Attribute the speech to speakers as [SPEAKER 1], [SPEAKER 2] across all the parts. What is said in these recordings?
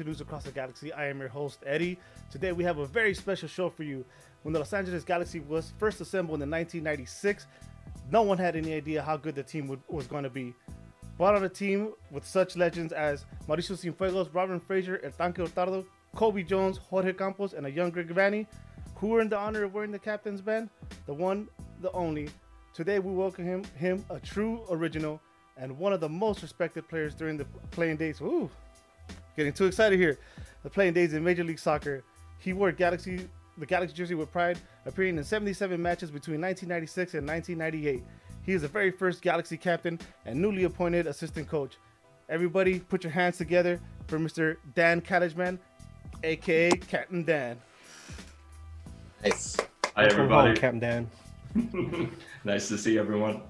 [SPEAKER 1] to News Across the Galaxy. I am your host, Eddie. Today we have a very special show for you. When the Los Angeles Galaxy was first assembled in 1996, no one had any idea how good the team would, was going to be. Brought on a team with such legends as Mauricio Cienfuegos, Robin Fraser, El Tanque Hurtado, Cobi Jones, Jorge Campos, and a young Greg Vanney, who earned the honor of wearing the captain's band, the one, the only. Today we welcome him, him a true original and one of the most respected players during the playing days. Ooh, getting too excited here. The playing days in Major League Soccer. He wore Galaxy the Galaxy jersey with pride, appearing in 77 matches between 1996 and 1998. He is the very first Galaxy captain and newly appointed assistant coach. Everybody, put your hands together for Mr. Dan Calichman, aka Captain Dan.
[SPEAKER 2] Nice.
[SPEAKER 3] Hi, everybody.
[SPEAKER 4] Captain Dan.
[SPEAKER 3] nice to see everyone.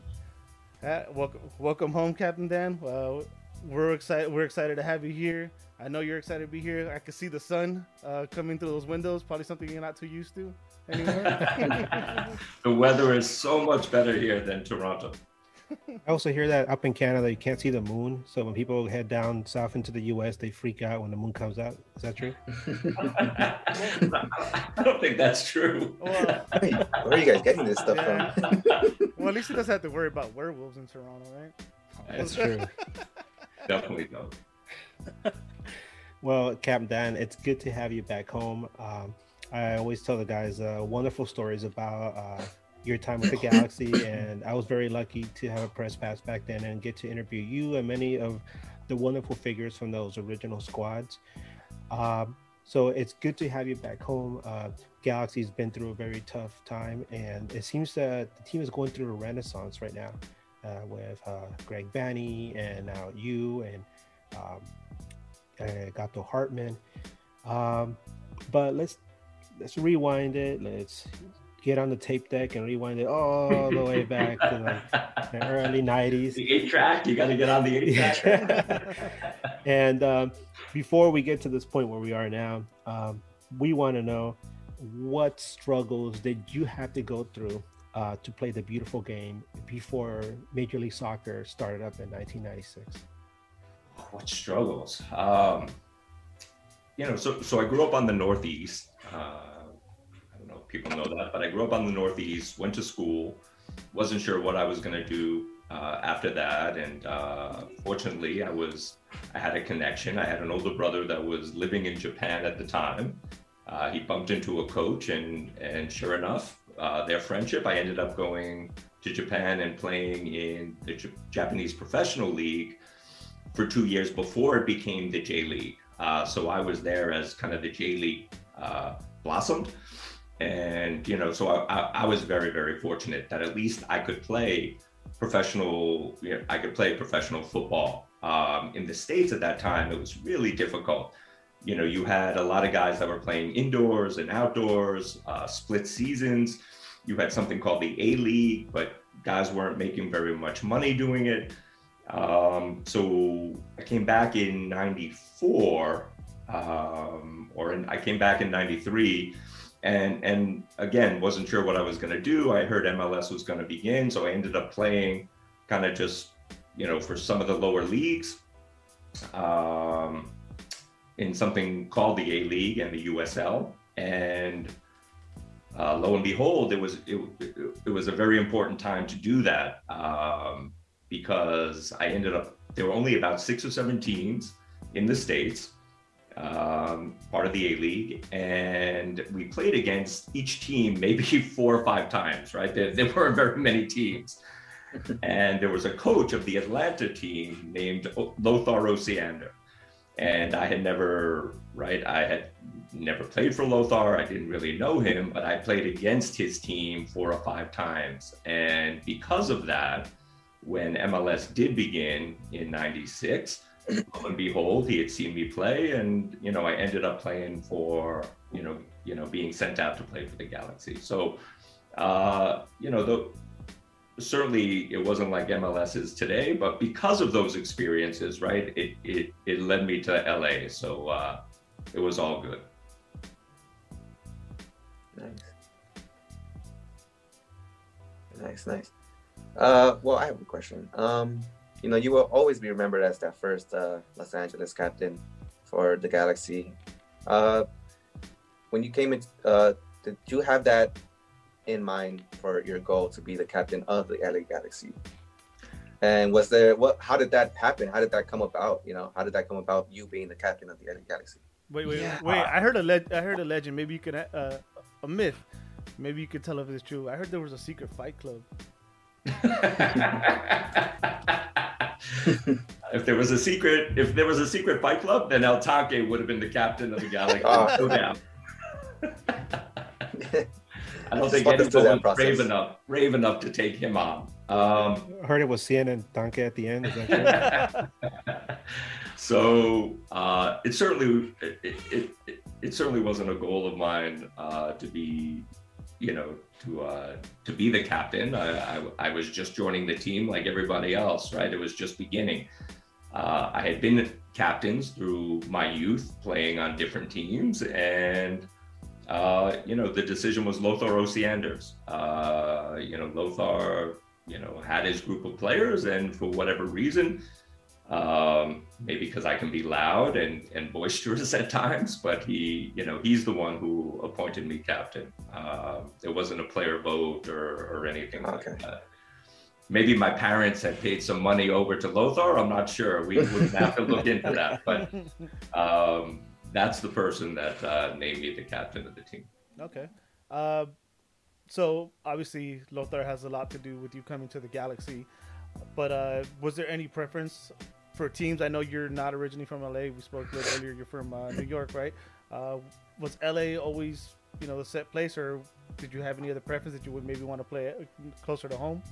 [SPEAKER 1] Uh, welcome, welcome home, Captain Dan. Uh, we're excited. We're excited to have you here. I know you're excited to be here. I can see the sun uh, coming through those windows. Probably something you're not too used to anymore.
[SPEAKER 3] the weather is so much better here than Toronto.
[SPEAKER 4] I also hear that up in Canada you can't see the moon. So when people head down south into the U.S., they freak out when the moon comes out. Is that true?
[SPEAKER 3] I don't think that's true.
[SPEAKER 2] Well, where are you guys getting this stuff yeah.
[SPEAKER 1] from? well, at least he doesn't have to worry about werewolves in Toronto, right?
[SPEAKER 4] That's true.
[SPEAKER 3] Definitely don't.
[SPEAKER 4] Well, Captain Dan, it's good to have you back home. Um, I always tell the guys uh, wonderful stories about uh, your time with the Galaxy, and I was very lucky to have a press pass back then and get to interview you and many of the wonderful figures from those original squads. Um, so it's good to have you back home. Uh, Galaxy's been through a very tough time, and it seems that the team is going through a renaissance right now uh, with uh, Greg Vanney and now you and um, uh, Gato Hartman. Um, but let's let's rewind it. Let's get on the tape deck and rewind it all the way back to like the early 90s.
[SPEAKER 3] The eight track, you got to get on the eight track.
[SPEAKER 4] and um, before we get to this point where we are now, um, we want to know what struggles did you have to go through uh, to play the beautiful game before Major League Soccer started up in 1996?
[SPEAKER 3] What struggles? Um, you know, so so I grew up on the Northeast. Uh, I don't know if people know that, but I grew up on the Northeast, went to school, wasn't sure what I was going to do uh, after that. And uh, fortunately, I was, I had a connection. I had an older brother that was living in Japan at the time. Uh, he bumped into a coach, and and sure enough, uh, their friendship. I ended up going to Japan and playing in the J- Japanese professional league for two years before it became the J League. Uh, so I was there as kind of the J League uh, blossomed. And you know so I, I, was very very fortunate that at least i could play professional you know, i could play professional football. Um, in the states at that time it was really difficult. You know you had a lot of guys that were playing indoors and outdoors uh, split seasons. You had something called the a league but guys weren't making very much money doing it um, so i came back in 94 um, or in, i came back in 93 and and again wasn't sure what i was going to do. I heard mls was going to begin so i ended up playing kind of just you know for some of the lower leagues um, in something called the a league and the usl and uh, lo and behold it was it, it, was a very important time to do that. Um, because i ended up there were only about six or seven teams in the states um, part of the A League, and we played against each team maybe four or five times, right? There, there weren't very many teams. and there was a coach of the Atlanta team named Lothar Osiander. And I had never, right? I had never played for Lothar. I didn't really know him, but I played against his team four or five times. And because of that, when MLS did begin in 96, lo and behold, he had seen me play, and you know, I ended up playing for you know, you know, being sent out to play for the Galaxy. So, uh, you know, the, certainly it wasn't like MLS is today, but because of those experiences, right, it it it led me to LA. So uh, it was all good.
[SPEAKER 2] Nice. Nice, nice. Uh, well, I have a question. Um, you know, you will always be remembered as that first uh, Los Angeles captain for the Galaxy. Uh, when you came in, uh, did you have that in mind for your goal to be the captain of the LA Galaxy? And was there what? How did that happen? How did that come about? You know, how did that come about? You being the captain of the LA Galaxy.
[SPEAKER 1] Wait, wait,
[SPEAKER 3] Yeah.
[SPEAKER 1] wait! I heard a le- I heard a legend. Maybe you could uh, a myth. Maybe you could tell if it's true. I heard there was a secret fight club.
[SPEAKER 3] If there was a secret, if there was a secret fight club, then El Tanque would have been the captain of the Galaxy.
[SPEAKER 2] Oh.
[SPEAKER 3] No doubt. I don't think
[SPEAKER 2] walk us through
[SPEAKER 3] anyone
[SPEAKER 2] that
[SPEAKER 3] was brave enough, brave enough to take him on. Um,
[SPEAKER 4] I heard it was Cien and Tanque at the end. Is that true?
[SPEAKER 3] so uh, it certainly it, it, it, it certainly wasn't a goal of mine uh, to be you know to uh, to be the captain. I, I, I was just joining the team like everybody else right? It was just beginning. Uh, I had been captains through my youth playing on different teams and uh, you know the decision was Lothar Osianders uh, you know Lothar you know had his group of players and for whatever reason um, maybe because I can be loud and, and boisterous at times, but he, you know, he's the one who appointed me captain. Um, it wasn't a player vote or, or anything
[SPEAKER 2] Okay.
[SPEAKER 3] like that. Maybe my parents had paid some money over to Lothar. I'm not sure. We would have to look into that, but um, that's the person that uh, named me the captain of the team.
[SPEAKER 1] Okay. Uh, so obviously Lothar has a lot to do with you coming to the Galaxy, but uh, was there any preference for teams? I know you're not originally from LA. We spoke earlier. You're from uh, New York, right? Uh, was LA always, you know, the set place, or did you have any other preference that you would maybe want to play uh, closer to home?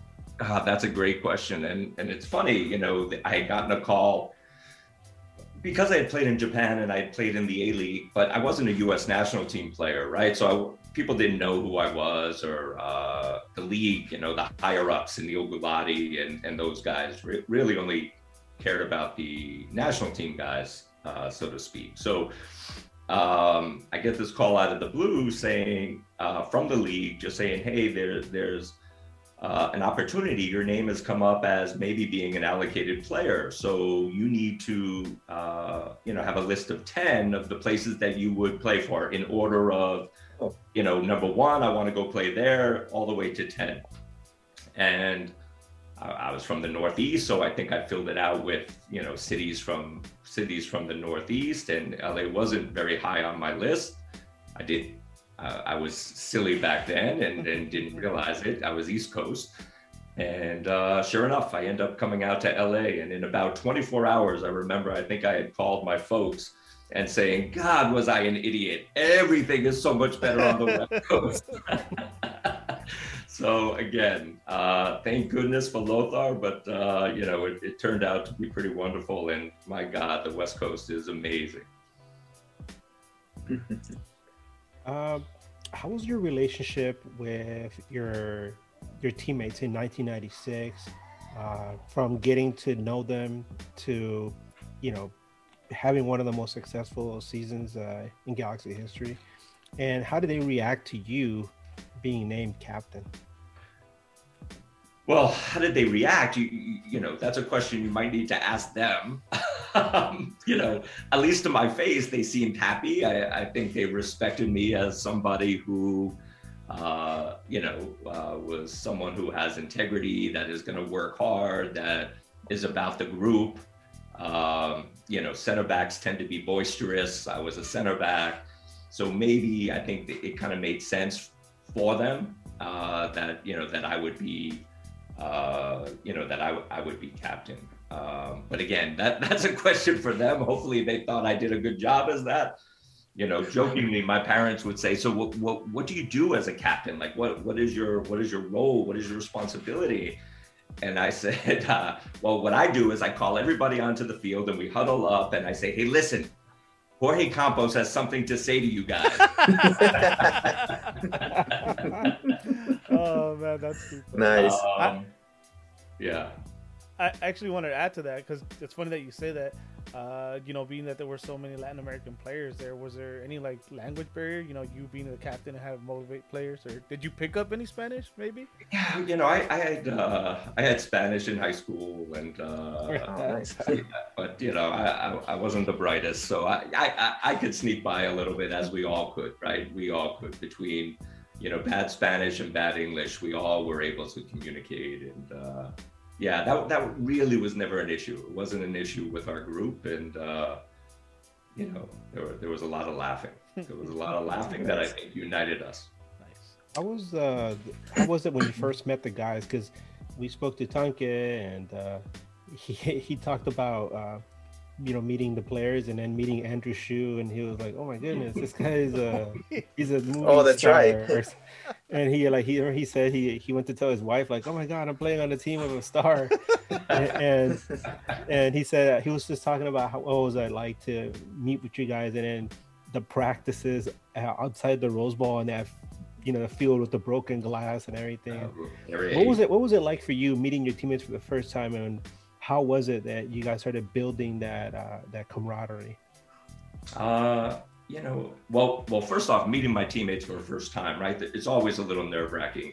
[SPEAKER 3] Uh, that's a great question, and and it's funny, you know, I had gotten a call because I had played in Japan and I had played in the A League, but I wasn't a U.S. national team player, right? So I, people didn't know who I was or uh, the league, you know, the higher ups in the Ogulati and and those guys re- really only cared about the national team guys, uh, so to speak. So um, I get this call out of the blue saying uh, from the league, just saying, hey, there, there's uh, an opportunity. Your name has come up as maybe being an allocated player, so you need to, uh, you know, have a list of ten of the places that you would play for in order of,
[SPEAKER 2] Oh.
[SPEAKER 3] you know, number one, I want to go play there, all the way to ten, and I, was from the Northeast, so I think I filled it out with, you know, cities from cities from the Northeast, and LA wasn't very high on my list. I did uh, I was silly back then and, and didn't realize it. I was East Coast. And uh, sure enough, I end up coming out to LA. And in about 24 hours, I remember I think I had called my folks and saying, God, was I an idiot? Everything is so much better on the West Coast. so again, uh, thank goodness for Lothar, but uh, you know, it, it turned out to be pretty wonderful. And my God, the West Coast is amazing.
[SPEAKER 4] Um, how was your relationship with your your teammates in 1996? Uh, from getting to know them to, you know, having one of the most successful seasons uh, in Galaxy history, and how did they react to you being named captain?
[SPEAKER 3] Well, how did they react? You, you, know, that's a question you might need to ask them. um, you know, at least to my face, they seemed happy. I, I think they respected me as somebody who, uh, you know, uh, was someone who has integrity, that is going to work hard, that is about the group. Um, you know, center backs tend to be boisterous. I was a center back. So maybe I think it kind of made sense for them uh, that, you know, that I would be uh, you know, that I, I would be captain. Um, but again, that, that's a question for them. Hopefully they thought I did a good job as that. You know, jokingly, my parents would say, so what, what, what do you do as a captain? Like, what, what is your, what is your role? What is your responsibility? And I said, uh, well, what I do is I call everybody onto the field and we huddle up and I say, hey, listen, Jorge Campos has something to say to you guys.
[SPEAKER 1] Oh man, that's stupid.
[SPEAKER 2] nice.
[SPEAKER 3] Um, yeah.
[SPEAKER 1] I actually wanted to add to that because it's funny that you say that. Uh, you know, being that there were so many Latin American players there, was there any like language barrier? You know, you being the captain and have motivate players, or did you pick up any Spanish? Maybe.
[SPEAKER 3] Yeah, you know, I, I had uh, I had Spanish in high school, and uh,
[SPEAKER 2] Oh, nice.
[SPEAKER 3] but you know, I, I, I wasn't the brightest, so I, I I could sneak by a little bit, as we all could, right? We all could between you know bad Spanish and bad English. We all were able to communicate, and uh, yeah, that that really was never an issue. It wasn't an issue with our group, and uh, you know, there were, there was a lot of laughing. There was a lot of laughing that I think united us.
[SPEAKER 1] Nice.
[SPEAKER 4] How was uh, how was it when you first met the guys? Because we spoke to Tanque and uh, he he talked about uh, you know meeting the players and then meeting Andrew Shue and he was like, oh my goodness, this guy is a he's a movie
[SPEAKER 2] Oh, that's
[SPEAKER 4] star.
[SPEAKER 2] right.
[SPEAKER 4] And he like he he said he he went to tell his wife like, oh my god, I'm playing on the team of a star. and, and and he said he was just talking about how what was it like to meet with you guys and then the practices uh, outside the Rose Bowl and that you know the field with the broken glass and everything.
[SPEAKER 3] Uh, very-
[SPEAKER 4] what was it? What was it like for you meeting your teammates for the first time, and how was it that you guys started building that uh, that camaraderie?
[SPEAKER 3] Uh, you know, well, well, first off, meeting my teammates for the first time, right? It's always a little nerve wracking,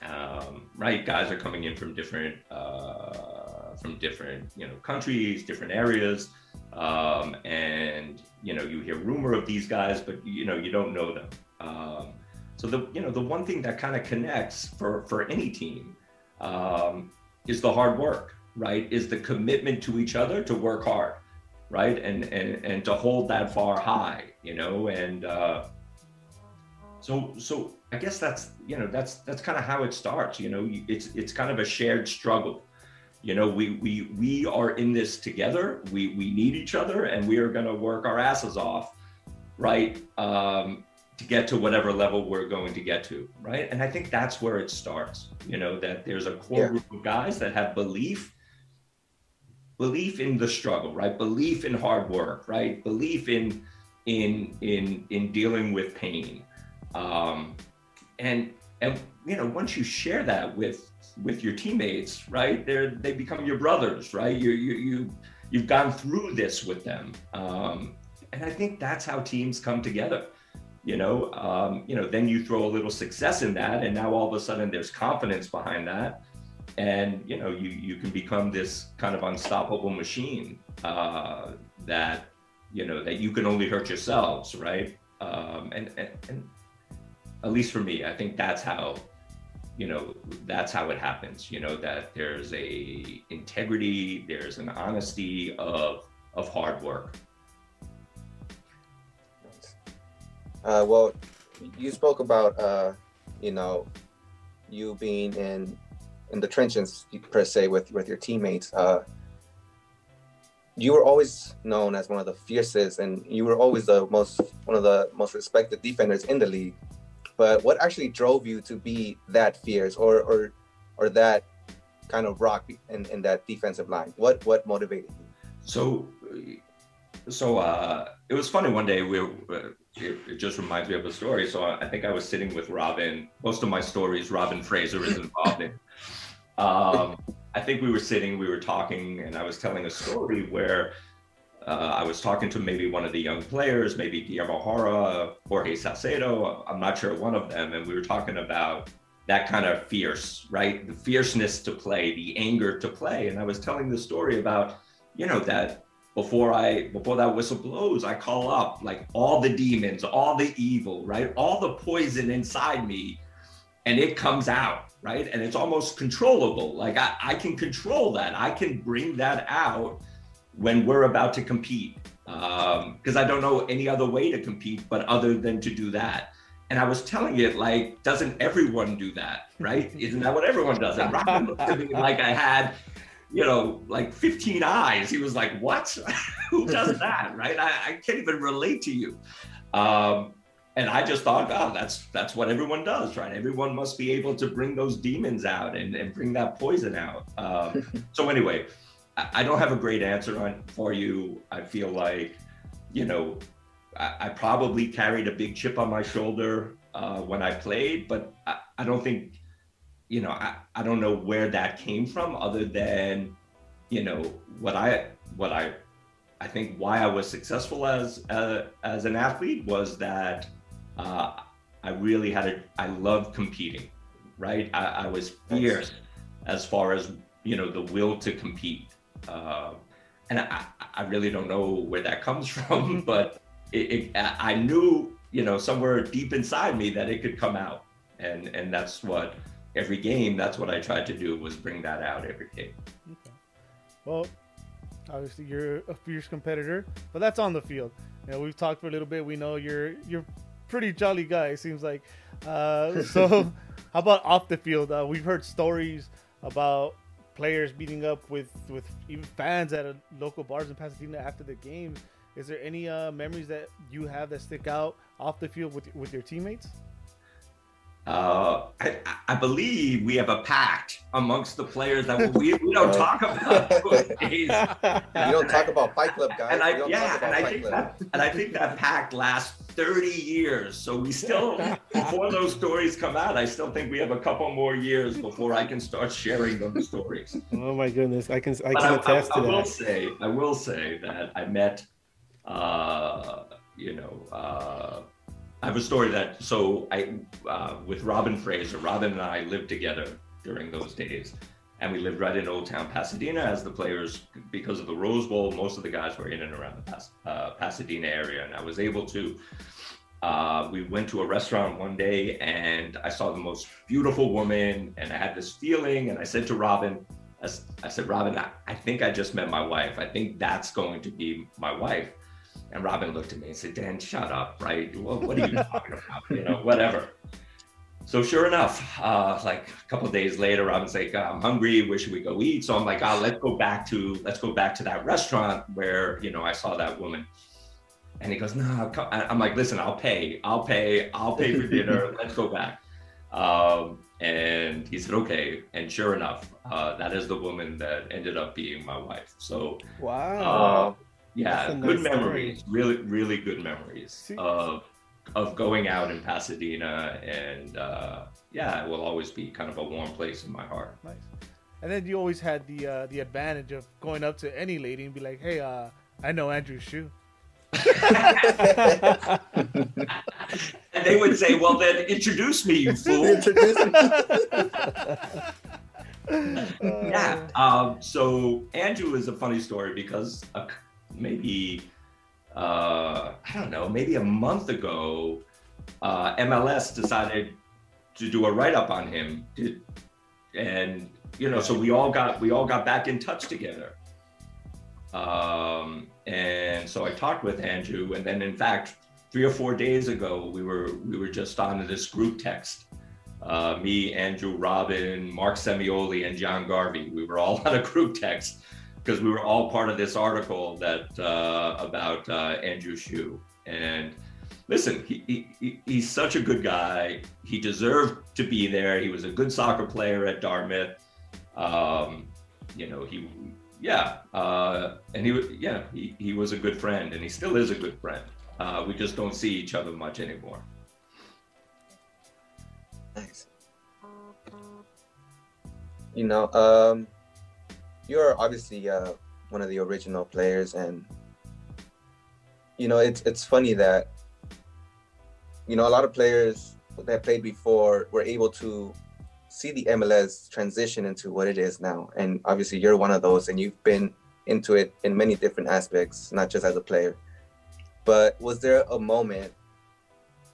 [SPEAKER 3] um, right? Guys are coming in from different, uh, from different, you know, countries, different areas, um, and you know, you hear rumor of these guys, but you know, you don't know them. Um, so the, you know, the one thing that kind of connects for for any team um, is the hard work, right? Is the commitment to each other to work hard right and and and to hold that far high you know and uh so so i guess that's you know that's that's kind of how it starts you know it's it's kind of a shared struggle you know we we we are in this together we we need each other and we are going to work our asses off right um to get to whatever level we're going to get to right and i think that's where it starts you know that there's a core
[SPEAKER 2] Yeah.
[SPEAKER 3] group of guys that have belief belief in the struggle right? Belief in hard work right? Belief in in in in dealing with pain. Um and and you know once you share that with with your teammates right they're they become your brothers right? You you you you've gone through this with them. Um and i think that's how teams come together you know? Um you know then you throw a little success in that and now all of a sudden there's confidence behind that and you know you you can become this kind of unstoppable machine uh, that you know that you can only hurt yourselves right? Um, and, and and at least for me i think that's how you know that's how it happens you know that there's a integrity there's an honesty of of hard work.
[SPEAKER 2] Uh, well, you spoke about uh, you know you being in in the trenches per se with with your teammates. Uh, you were always known as one of the fiercest, and you were always the most one of the most respected defenders in the league. But what actually drove you to be that fierce, or or or that kind of rock in, in that defensive line? What what motivated you?
[SPEAKER 3] So, so uh, it was funny one day. We, it, it just reminds me of a story. So I think I was sitting with Robin. Most of my stories, Robin Fraser is involved in. Um, I think we were sitting, we were talking, and I was telling a story where uh, I was talking to maybe one of the young players, maybe Guillermo Jara, Jorge Salcedo. I'm not sure one of them, and we were talking about that kind of fierce, right? The fierceness to play, the anger to play. And I was telling the story about, you know, that before I before that whistle blows, I call up like all the demons, all the evil, right? All the poison inside me, and it comes out, right? And it's almost controllable. Like I, I can control that. I can bring that out when we're about to compete. Because I don't know any other way to compete but other than to do that. And I was telling it like, doesn't everyone do that, right? Isn't that what everyone does? And Robin looked at me like I had, you know, like 15 eyes. He was like, what? Who does that, right? I, I can't even relate to you. Um, and I just thought, oh, that's that's what everyone does, right? Everyone must be able to bring those demons out and, and bring that poison out. Um, so anyway, I, I don't have a great answer on for you. I feel like, you know, I, I probably carried a big chip on my shoulder uh, when I played, but I, I don't think you know, I, I don't know where that came from other than, you know, what I, what I, I think why I was successful as, uh, as an athlete was that uh, I really had a, I loved competing, right? I, I was fierce as far as, you know, the will to compete. Uh, and I, I really don't know where that comes from, but it, it, I knew, you know, somewhere deep inside me that it could come out. And, and that's what, every game, that's what I tried to do was bring that out every game. Okay.
[SPEAKER 1] Well, obviously you're a fierce competitor, but that's on the field. You know, we've talked for a little bit. We know you're you're pretty jolly guy. It seems like. Uh, so, how about off the field? Uh, we've heard stories about players meeting up with with even fans at a local bars in Pasadena after the games. Is there any uh, memories that you have that stick out off the field with with your teammates?
[SPEAKER 3] Uh, I, I, believe we have a pact amongst the players that we, we don't talk about
[SPEAKER 2] you don't talk about Fight Club, guys.
[SPEAKER 3] And I, yeah, and I think that, and I think that pact lasts 30 years. So we still, before those stories come out, I still think we have a couple more years before I can start sharing those stories.
[SPEAKER 4] Oh my goodness, I can I can attest
[SPEAKER 3] I,
[SPEAKER 4] I, to
[SPEAKER 3] that.
[SPEAKER 4] I
[SPEAKER 3] will say, I will say that I met, uh, you know. Uh, I have a story that so I uh, with Robin Fraser. Robin and I lived together during those days, and we lived right in Old Town Pasadena. As the players, because of the Rose Bowl, most of the guys were in and around the Pas- uh, Pasadena area, and I was able to. Uh, we went to a restaurant one day, and I saw the most beautiful woman, and I had this feeling, and I said to Robin, I, I said, Robin, I, I think I just met my wife. I think that's going to be my wife and Robin looked at me and said, Dan, shut up, right? Well, what are you talking about? You know, whatever. So sure enough, uh, like a couple days later, Robin's like, I'm hungry. Where should we go eat? So I'm like, oh, let's go back to let's go back to that restaurant where you know I saw that woman. And he goes, no. I'm like, listen, I'll pay. I'll pay. I'll pay for dinner. let's go back. Um, and he said, okay. And sure enough, uh, that is the woman that ended up being my wife. So
[SPEAKER 4] wow.
[SPEAKER 3] Uh, yeah, good memories. Story. Really, really good memories of of going out in Pasadena, and uh, yeah, it will always be kind of a warm place in my heart.
[SPEAKER 1] Nice. And then you always had the uh, the advantage of going up to any lady and be like, "Hey, uh, I know Andrew Shue."
[SPEAKER 3] and they would say, "Well, then introduce me, you fool." introduce me. yeah. Um, so Andrew is a funny story because a, maybe uh, I don't know, maybe a month ago, uh, MLS decided to do a write up on him, and you know, so we all got we all got back in touch together. Um, and so I talked with Andrew, and then in fact, three or four days ago, we were we were just on this group text. Uh, me, Andrew, Robin, Mark Semioli, and John Garvey. We were all on a group text because we were all part of this article that uh, about uh, Andrew Shue. And listen, he, he, he's such a good guy. He deserved to be there. He was a good soccer player at Dartmouth. Um, you know, he, yeah, uh, and he, yeah, he, he was a good friend, and he still is a good friend. Uh, we just don't see each other much anymore.
[SPEAKER 2] Nice. You know, um, you're obviously uh, one of the original players, and you know it's it's funny that you know a lot of players that played before were able to see the MLS transition into what it is now, and obviously you're one of those, and you've been into it in many different aspects, not just as a player. But was there a moment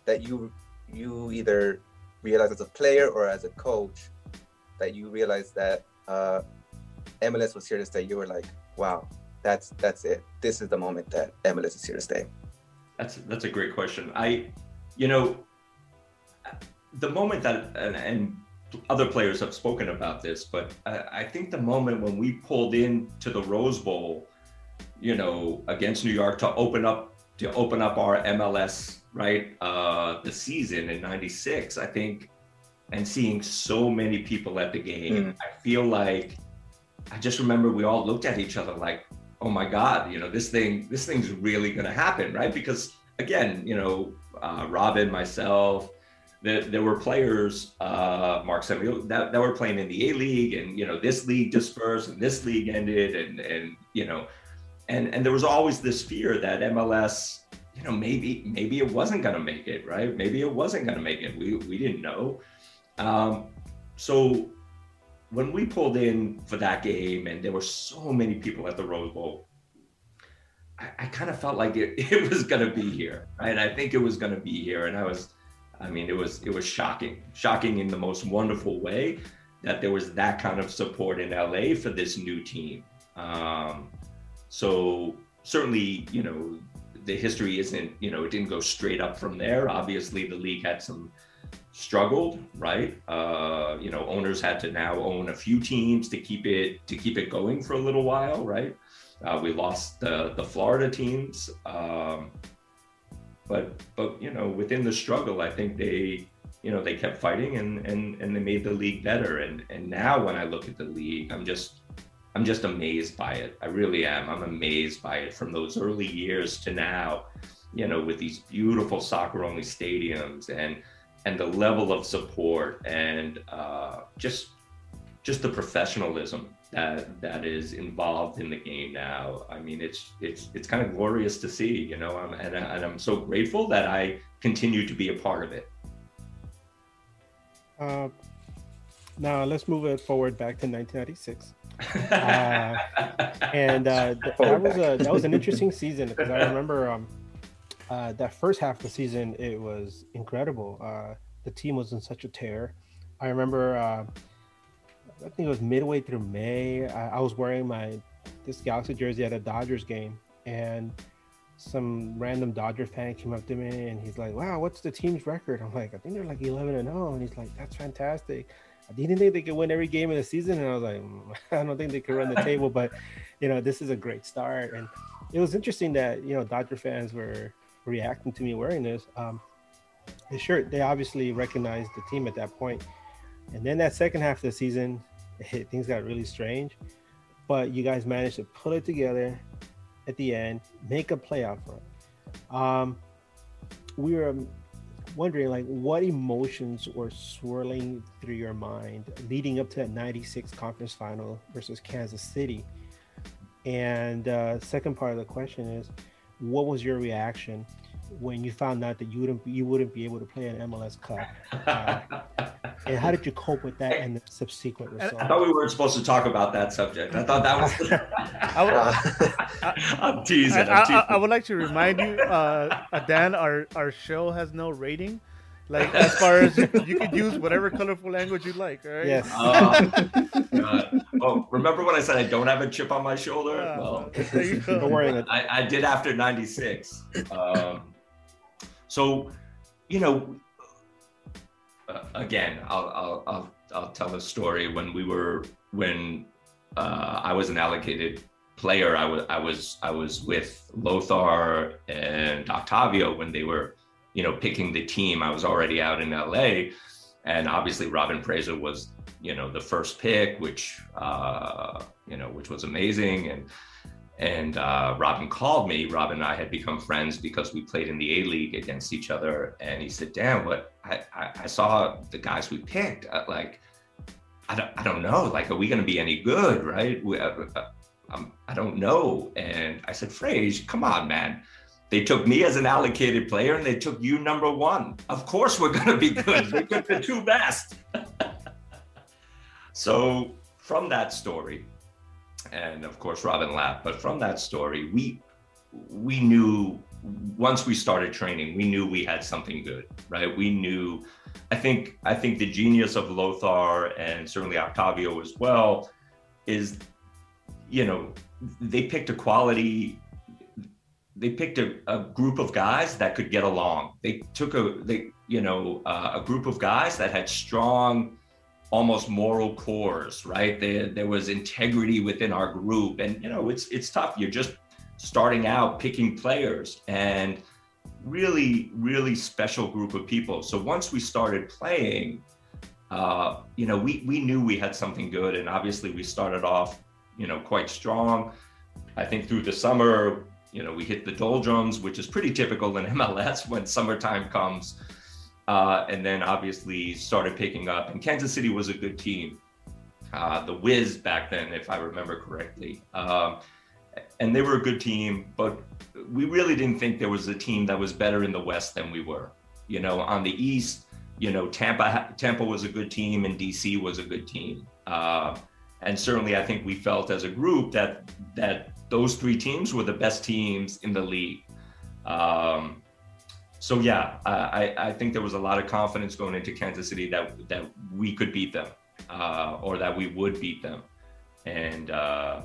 [SPEAKER 2] that you you either realized as a player or as a coach that you realized that uh, MLS was here to stay, you were like, wow, that's that's it. This is the moment that MLS is here to stay.
[SPEAKER 3] That's that's a great question. I, you know, the moment that and, and other players have spoken about this, but I, I think the moment when we pulled in to the Rose Bowl, you know, against New York to open up to open up our MLS right uh, the season in '96, I think, and seeing so many people at the game, mm. I feel like I just remember we all looked at each other like, oh my God, you know, this thing, this thing's really going to happen, right? Because again, you know, uh, Robin, myself, there, there were players, uh, Mark Samuel, that, that were playing in the A League, and you know this league dispersed, and this league ended, and and you know, and and there was always this fear that MLS, you know, maybe maybe it wasn't going to make it, right? Maybe it wasn't going to make it. We we didn't know. Um, so when we pulled in for that game, and there were so many people at the Rose Bowl, I, I kind of felt like it, it was going to be here, right? I think it was going to be here, and I was I mean, it was it was shocking, shocking in the most wonderful way that there was that kind of support in LA for this new team. Um, so certainly, you know, the history isn't, you know, it didn't go straight up from there. Obviously, the league had some struggled, right? Uh, you know, owners had to now own a few teams to keep it to keep it going for a little while, right? Uh, we lost the the Florida teams. Um, but but you know within the struggle i think they you know they kept fighting and and and they made the league better and and now when i look at the league i'm just i'm just amazed by it i really am i'm amazed by it from those early years to now you know with these beautiful soccer only stadiums and and the level of support and uh, just just the professionalism that that is involved in the game now. I mean, it's it's it's kind of glorious to see, you know, I'm, and and I'm so grateful that I continue to be a part of it.
[SPEAKER 4] Uh, now let's move it forward back to 1996. uh, and uh, that was a that was an interesting season because I remember um, uh, that first half of the season it was incredible. Uh, the team was in such a tear. I remember uh, I think it was midway through May. I, I, was wearing my this Galaxy jersey at a Dodgers game, and some random Dodger fan came up to me and he's like, "Wow, what's the team's record?" I'm like, "I think they're like 11 and 0," and he's like, "That's fantastic." I didn't think they could win every game of the season, and I was like, mm, "I don't think they could run the table, but you know, this is a great start." And it was interesting that you know Dodger fans were reacting to me wearing this. Um, the shirt, they obviously recognized the team at that point. And then that second half of the season, things got really strange. But you guys managed to pull it together at the end, make a playoff run. Um, we were wondering, like, what emotions were swirling through your mind leading up to that '96 conference final versus Kansas City. And uh, second part of the question is, what was your reaction when you found out that you wouldn't you wouldn't be able to play an MLS Cup? Uh, and how did you cope with that and the subsequent results?
[SPEAKER 3] I thought we weren't supposed to talk about that subject. I thought that was. I would, I'm teasing. I'm teasing. I,
[SPEAKER 1] I, would like to remind you, uh, Dan, our our show has no rating. Like as far as you could use whatever colorful language you like, right?
[SPEAKER 4] Yes.
[SPEAKER 3] Uh, oh, remember when I said I don't have a chip on my shoulder? Uh, well,
[SPEAKER 4] don't worry.
[SPEAKER 3] I, I did after '96. Um, so, you know, uh, again, I'll, I'll, I'll, I'll tell the story when we were, when uh, I was an allocated player, I was, I was, I was with Lothar and Octavio when they were, you know, picking the team. I was already out in LA and obviously Robin Fraser was, you know, the first pick, which, uh, you know, which was amazing. And, and uh, Robin called me. Robin and I had become friends because we played in the A League against each other. And he said, "Damn, what I, I, I saw the guys we picked. Uh, like, I don't, I don't know. Like, are we going to be any good? Right? We, uh, uh, um, I don't know." And I said, "Frage, come on, man." They took me as an allocated player, and they took you number one. Of course, we're going to be good. we took the two best. so from that story, and of course Robin laughed. But from that story, we we knew once we started training, we knew we had something good, right? We knew. I think I think the genius of Lothar and certainly Octavio as well is, you know, they picked a quality. They picked a, a group of guys that could get along. They took a they you know uh, a group of guys that had strong almost moral cores, right? There, there was integrity within our group. And, you know, it's, it's tough. You're just starting out picking players and really, really special group of people. So once we started playing, uh, you know, we, we knew we had something good. And obviously we started off, you know, quite strong. I think through the summer, you know, we hit the doldrums, which is pretty typical in MLS when summertime comes. uh, and then obviously started picking up. And Kansas City was a good team. Uh, the Wiz back then, if I remember correctly. Um, and they were a good team, but we really didn't think there was a team that was better in the West than we were. You know, on the East, you know, Tampa Tampa was a good team and DC was a good team. Uh, and certainly, I think we felt as a group that that those three teams were the best teams in the league. Um, so yeah, I, I think there was a lot of confidence going into Kansas City that that we could beat them uh, or that we would beat them, and uh,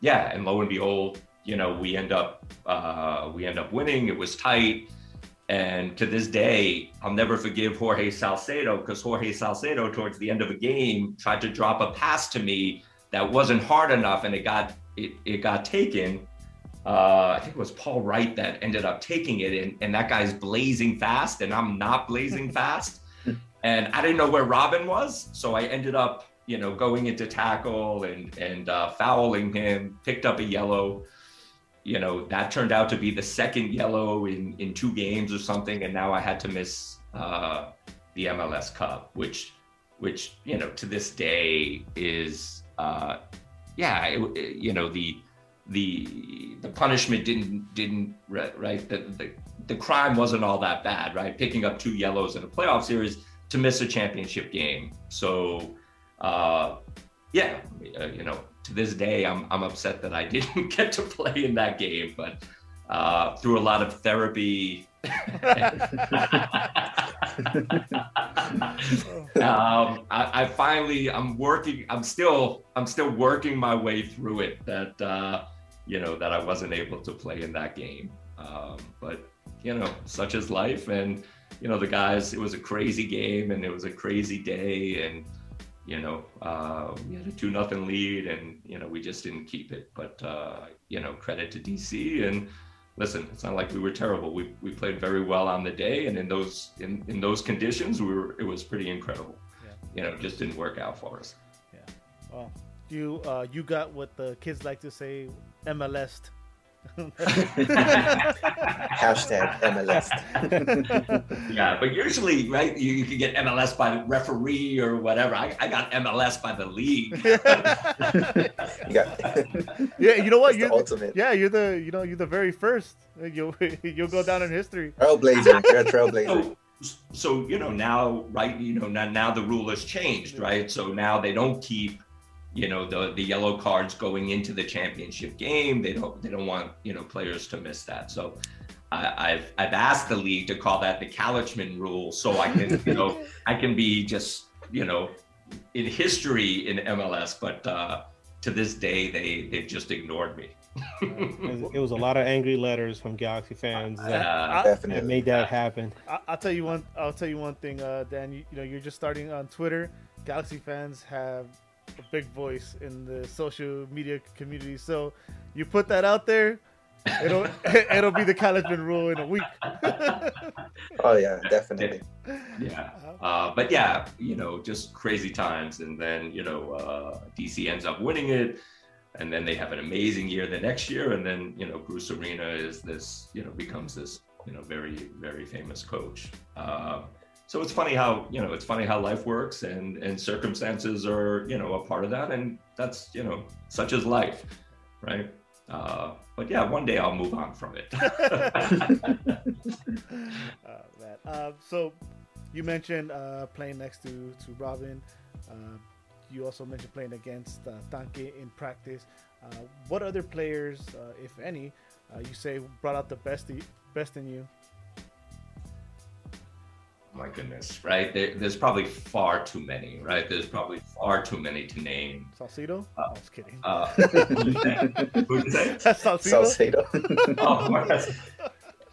[SPEAKER 3] yeah, and lo and behold, you know, we end up uh, we end up winning. It was tight. And to this day, I'll never forgive Jorge Salcedo because Jorge Salcedo, towards the end of a game, tried to drop a pass to me that wasn't hard enough, and it got it, it got taken. Uh, I think it was Paul Wright that ended up taking it, and, and that guy's blazing fast, and I'm not blazing fast, and I didn't know where Robin was, so I ended up, you know, going into tackle and and uh, fouling him, picked up a yellow you know that turned out to be the second yellow in in two games or something and now i had to miss uh the mls cup which which you know to this day is uh yeah it, it, you know the the the punishment didn't didn't right the, the the crime wasn't all that bad right picking up two yellows in a playoff series to miss a championship game so uh yeah uh, you know to this day, I'm I'm upset that I didn't get to play in that game, but uh, through a lot of therapy. um, I, I, finally I'm working I'm still I'm still working my way through it that uh, you know that I wasn't able to play in that game um, but you know such is life and you know the guys it was a crazy game and it was a crazy day and you know, uh, we had a two nothing lead, and you know we just didn't keep it. But uh, you know, credit to DC and listen, it's not like we were terrible. We we played very well on the day, and in those in, in those conditions, we were it was pretty incredible. Yeah. You know, just didn't work out for us.
[SPEAKER 1] Yeah. Well, you uh, you got what the kids like to say, MLS
[SPEAKER 2] Hashtag MLS.
[SPEAKER 3] yeah, but usually, right, you, you can get MLS by the referee or whatever. I, I got MLS by the league.
[SPEAKER 1] you got, yeah, you know what? You're the ultimate. Yeah, you're the you know you're the very first. You'll you'll go down in history.
[SPEAKER 2] Trailblazer. You're a trailblazer.
[SPEAKER 3] So, so you know now, right? You know now, now the rule has changed, right? So now they don't keep you know the the yellow cards going into the championship game. They don't they don't want you know players to miss that. So I, have I've asked the league to call that the Calichman rule, so I can you know I can be just you know in history in MLS, but uh, to this day they they've just ignored me.
[SPEAKER 4] it was a lot of angry letters from Galaxy fans that, uh, that made that happen.
[SPEAKER 1] I, will tell you one. I'll tell you one thing, uh, Dan. You, you know, you're just starting on Twitter. Galaxy fans have a big voice in the social media community. So you put that out there, it'll it'll be the Calichman rule in a week.
[SPEAKER 2] oh yeah, definitely.
[SPEAKER 3] Yeah, uh, but yeah, you know, just crazy times, and then you know, uh, DC ends up winning it, and then they have an amazing year the next year, and then you know, Bruce Arena is this, you know, becomes this, you know, very very famous coach. Uh, so it's funny how you know it's funny how life works and and circumstances are you know a part of that. And that's you know such is life right? Uh, but yeah one day i'll move on from it.
[SPEAKER 1] Uh, uh, so you mentioned uh, playing next to to robin. Uh, you also mentioned playing against uh, in practice. Uh, what other players if any you say brought out the best best in you
[SPEAKER 3] my goodness, right? There, there's probably far too many, right? There's probably far too many to name.
[SPEAKER 1] Salcedo? Uh, I was kidding.
[SPEAKER 3] Uh, who did you say?
[SPEAKER 1] Salcedo.
[SPEAKER 2] Salcedo.
[SPEAKER 3] oh,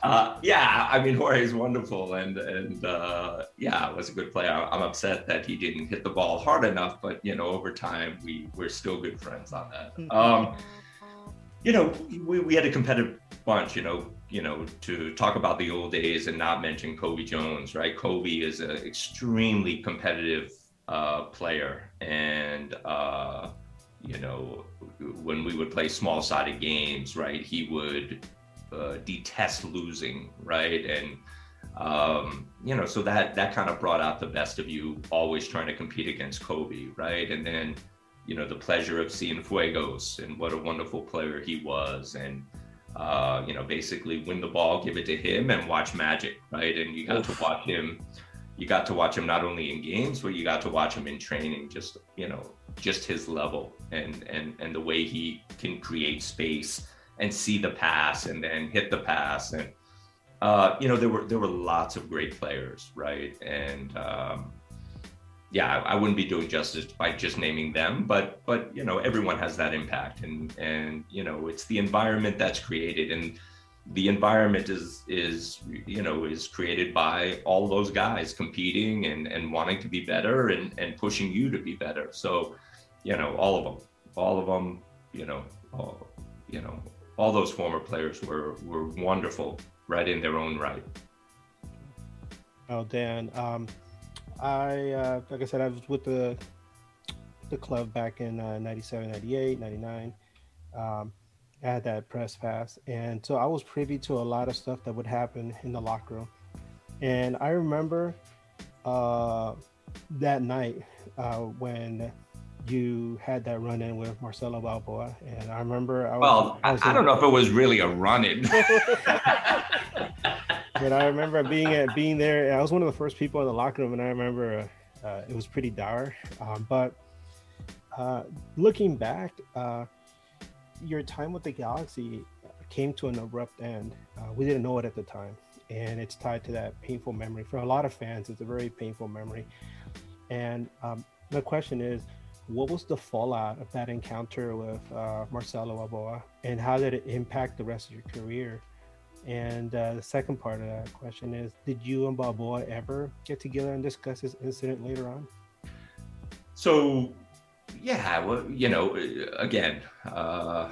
[SPEAKER 3] uh, yeah, I mean Jorge's wonderful, and and uh, yeah, was a good player. I'm upset that he didn't hit the ball hard enough, but you know, over time we we're still good friends on that. Hmm. Um, you know, we, we had a competitive bunch. You know, you know, to talk about the old days and not mention Cobi Jones, right? Cobi is an extremely competitive uh, player, and uh, you know, when we would play small-sided games, right, he would uh, detest losing, right, and Um, you know, so that that kind of brought out the best of you, always trying to compete against Cobi, right? And then, you know, the pleasure of seeing Fuegos and what a wonderful player he was, and uh, you know, basically win the ball, give it to him, and watch magic, right? And you got to watch him. You got to watch him not only in games, but you got to watch him in training. Just you know, just his level and and and the way he can create space and see the pass and then hit the pass and uh, you know there were there were lots of great players right and um, yeah I, wouldn't be doing justice by just naming them but but you know everyone has that impact and and you know it's the environment that's created and the environment is is you know is created by all those guys competing and and wanting to be better and and pushing you to be better so you know all of them all of them you know all, you know all those former players were were wonderful right in their own right.
[SPEAKER 4] Oh, Dan, um, I uh, like I said, I was with the the club back in uh, 97, 98, 99. Um, I had that press pass, and so I was privy to a lot of stuff that would happen in the locker room. And I remember uh, that night uh, when you had that run in with Marcelo Balboa, and I remember.
[SPEAKER 3] I was, well, I, was I, I don't know if it was really a run in.
[SPEAKER 4] but I remember being at being there. I was one of the first people in the locker room, and I remember uh, it was pretty dour. Um, but uh, looking back, uh, your time with the Galaxy came to an abrupt end. Uh, we didn't know it at the time, and it's tied to that painful memory for a lot of fans. It's a very painful memory, and um, the question is what was the fallout of that encounter with uh, Marcelo Balboa, and how did it impact the rest of your career? And uh, the second part of that question is, did you and Balboa ever get together and discuss this incident later on?
[SPEAKER 3] So, yeah, well, you know, again, uh,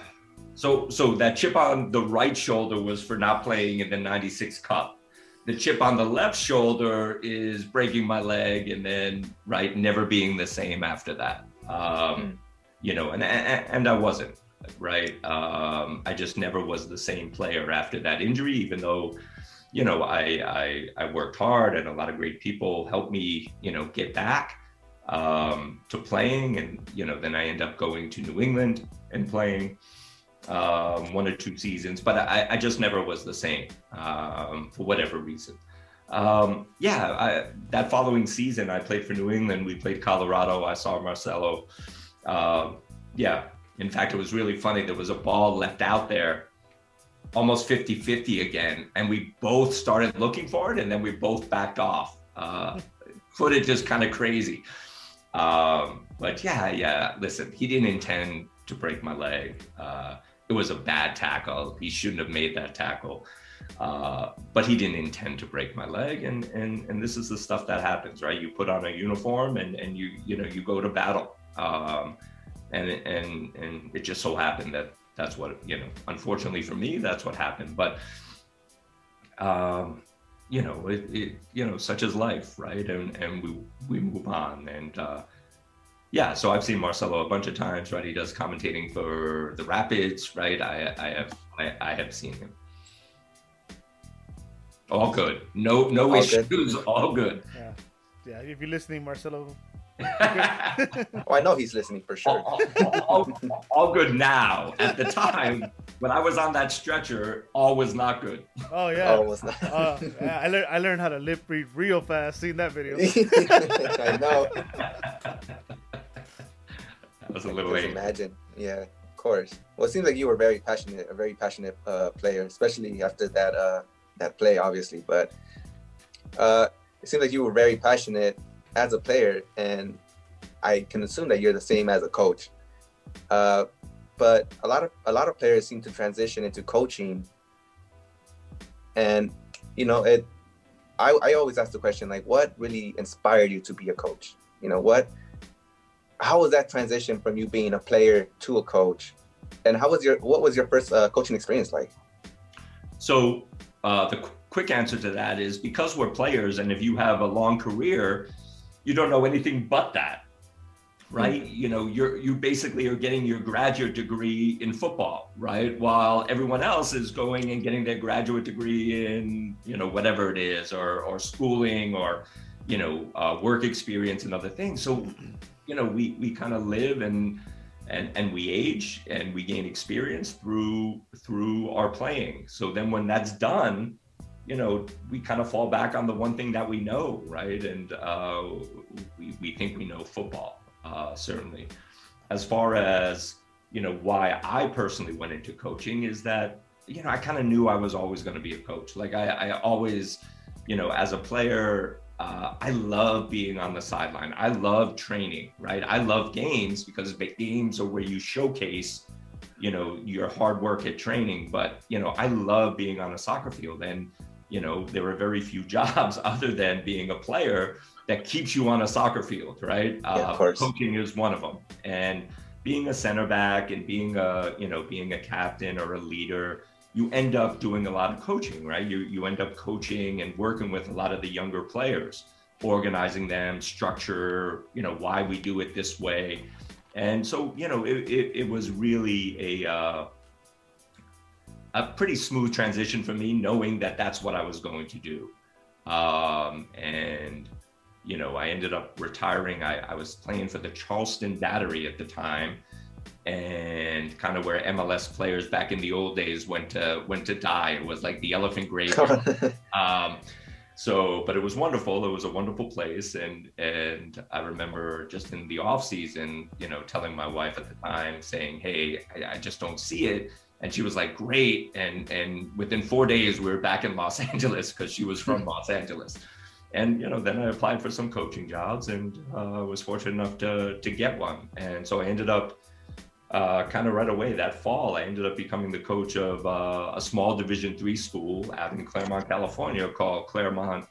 [SPEAKER 3] so so that chip on the right shoulder was for not playing in the '96 Cup. The chip on the left shoulder is breaking my leg, and then right, never being the same after that. Um, mm. You know, and, and and I wasn't right. Um, I just never was the same player after that injury, even though, you know, I I, I worked hard and a lot of great people helped me, you know, get back um, to playing, and you know, then I end up going to New England and playing um, one or two seasons, but I, I just never was the same um, for whatever reason um, yeah, I, that following season, I played for New England. We played Colorado. I saw Marcelo. Uh, yeah, in fact, it was really funny. There was a ball left out there, almost 50 50 again. And we both started looking for it and then we both backed off. Uh, footage is kind of crazy. Um, but yeah, yeah, listen, he didn't intend to break my leg. Uh, it was a bad tackle. He shouldn't have made that tackle. Uh, but he didn't intend to break my leg, and and and this is the stuff that happens, right? You put on a uniform and and you you know you go to battle, um, and and and it just so happened that that's what you know. Unfortunately for me, that's what happened, but. Um, you know, it, it, you know, such is life, right? And and we we move on, and uh, yeah. So I've seen Marcelo a bunch of times, right? He does commentating for the Rapids, right? I I have I, I have seen him. All good. No, no all issues. Good. All good.
[SPEAKER 1] Yeah, yeah. If you're listening, Marcelo.
[SPEAKER 2] oh, I know he's listening for sure.
[SPEAKER 3] All, all, all, good now. At the time, when I was on that stretcher, all was not good.
[SPEAKER 1] Oh yeah, all was not. Uh, I learned I learned how to lip read real fast. Seeing that video.
[SPEAKER 2] I know.
[SPEAKER 3] That was a little late.
[SPEAKER 2] Imagine, yeah, of course. Well, it seems like you were very passionate, a very passionate uh, player, especially after that uh, that play, obviously, but uh, it seems like you were very passionate as a player, and I can assume that you're the same as a coach. Uh, but a lot of a lot of players seem to transition into coaching, and you know, it. I, I always ask the question like, what really inspired you to be a coach? You know, what? How was that transition from you being a player to a coach? And how was your what was your first uh, coaching experience like?
[SPEAKER 3] So uh, the qu- quick answer to that is because we're players, and if you have a long career, you don't know anything but that. right? You know, you're you basically are getting your graduate degree in football, right? While everyone else is going and getting their graduate degree in, you know, whatever it is, or or schooling, or you know, uh, work experience and other things. So, you know, we we kind of live and and and we age and we gain experience through through our playing. So then when that's done, you know, we kind of fall back on the one thing that we know, right? And uh, we, we think we know football, uh, certainly. As far as, you know, why I personally went into coaching is that, you know, I kind of knew I was always going to be a coach. Like I, I always, you know, as a player, uh, I love being on the sideline. I love training, right? I love games because games are where you showcase, you know, your hard work at training. But, you know, I love being on a soccer field. And, you know, there are very few jobs other than being a player that keeps you on a soccer field, right?
[SPEAKER 2] Yeah,
[SPEAKER 3] uh,
[SPEAKER 2] of course.
[SPEAKER 3] Coaching is one of them, and being a center back and being a, you know, being a captain or a leader, you end up doing a lot of coaching, right? You you end up coaching and working with a lot of the younger players, organizing them, structure, you know, why we do it this way, and so you know, it it, it was really a uh, a pretty smooth transition for me, knowing that that's what I was going to do. Um, and, you know, I ended up retiring. I, I was playing for the Charleston Battery at the time and kind of where MLS players back in the old days went to went to die. It was like the elephant grave. um, so, but it was wonderful. It was a wonderful place, and and I remember just in the off season, you know, telling my wife at the time, saying, "Hey, I, I just don't see it." And she was like great. And and within four days we were back in los angeles because she was from los angeles. And you know then i applied for some coaching jobs and uh, was fortunate enough to to get one. And so i ended up uh, kind of right away that fall i ended up becoming the coach of uh, a small division three school out in claremont california called claremont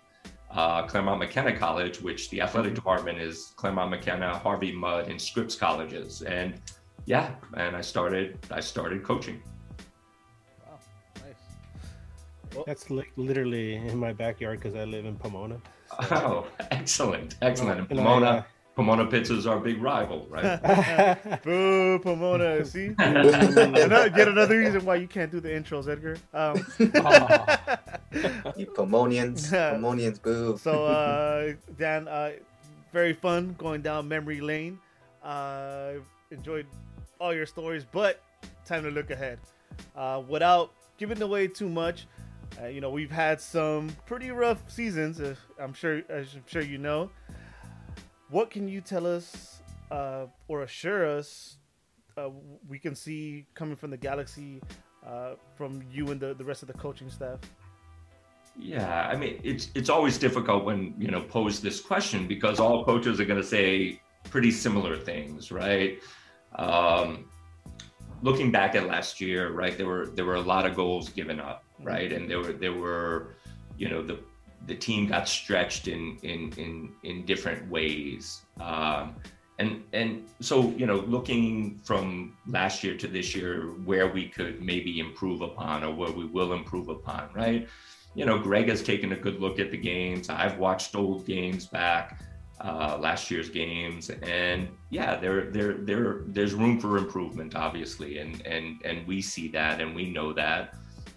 [SPEAKER 3] uh, Claremont McKenna College, which the athletic department is Claremont McKenna, Harvey Mudd, and Scripps colleges. And yeah, and I started I started coaching.
[SPEAKER 4] That's like literally in my backyard because I live in Pomona.
[SPEAKER 3] Oh, excellent, excellent. And
[SPEAKER 4] And I,
[SPEAKER 3] Pomona, Pomona is our big rival, right?
[SPEAKER 4] uh,
[SPEAKER 1] Boo, Pomona. See? Another- Yet another reason why you can't do the intros, Edgar. Um,
[SPEAKER 2] you Pomonians, Pomonians, boo.
[SPEAKER 1] so, uh, Dan, uh, very fun going down memory lane. Uh, enjoyed all your stories, but time to look ahead. Uh, without giving away too much, uh, you know we've had some pretty rough seasons. I'm sure, I'm sure you know. What can you tell us uh, or assure us uh, we can see coming from the Galaxy uh, from you and the, the rest of the coaching staff?
[SPEAKER 3] Yeah, I mean it's it's always difficult when you know pose this question because all coaches are going to say pretty similar things, right? Um, looking back at last year, right, there were there were a lot of goals given up, right, and there were there were, you know, the the team got stretched in in in in different ways, um, and and so you know, looking from last year to this year, where we could maybe improve upon or where we will improve upon, right? you know, Greg has taken a good look at the games. I've watched old games back, uh, last year's games, and yeah, there, there, there, there's room for improvement, obviously, and and and we see that, and we know that.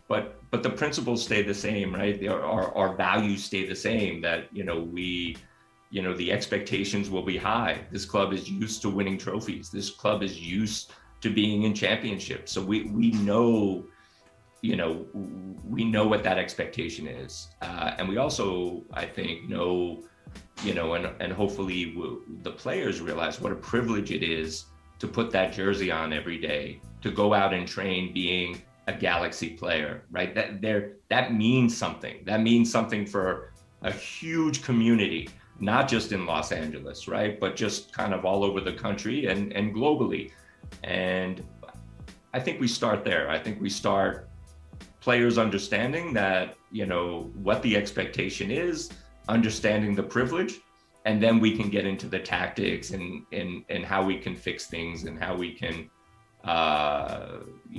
[SPEAKER 3] But but the principles stay the same, right? Our our, our values stay the same. That you know we. You know the expectations will be high. This club is used to winning trophies. This club is used to being in championships. So we we know you know we know what that expectation is uh, and we also i think know you know and and hopefully the players realize what a privilege it is to put that jersey on every day to go out and train being a galaxy player right? That there that means something. That means something for a huge community not just in los angeles right? But just kind of all over the country and and globally. And i think we start there. I think we start players understanding that you know what the expectation is understanding the privilege and then we can get into the tactics and and and how we can fix things and how we can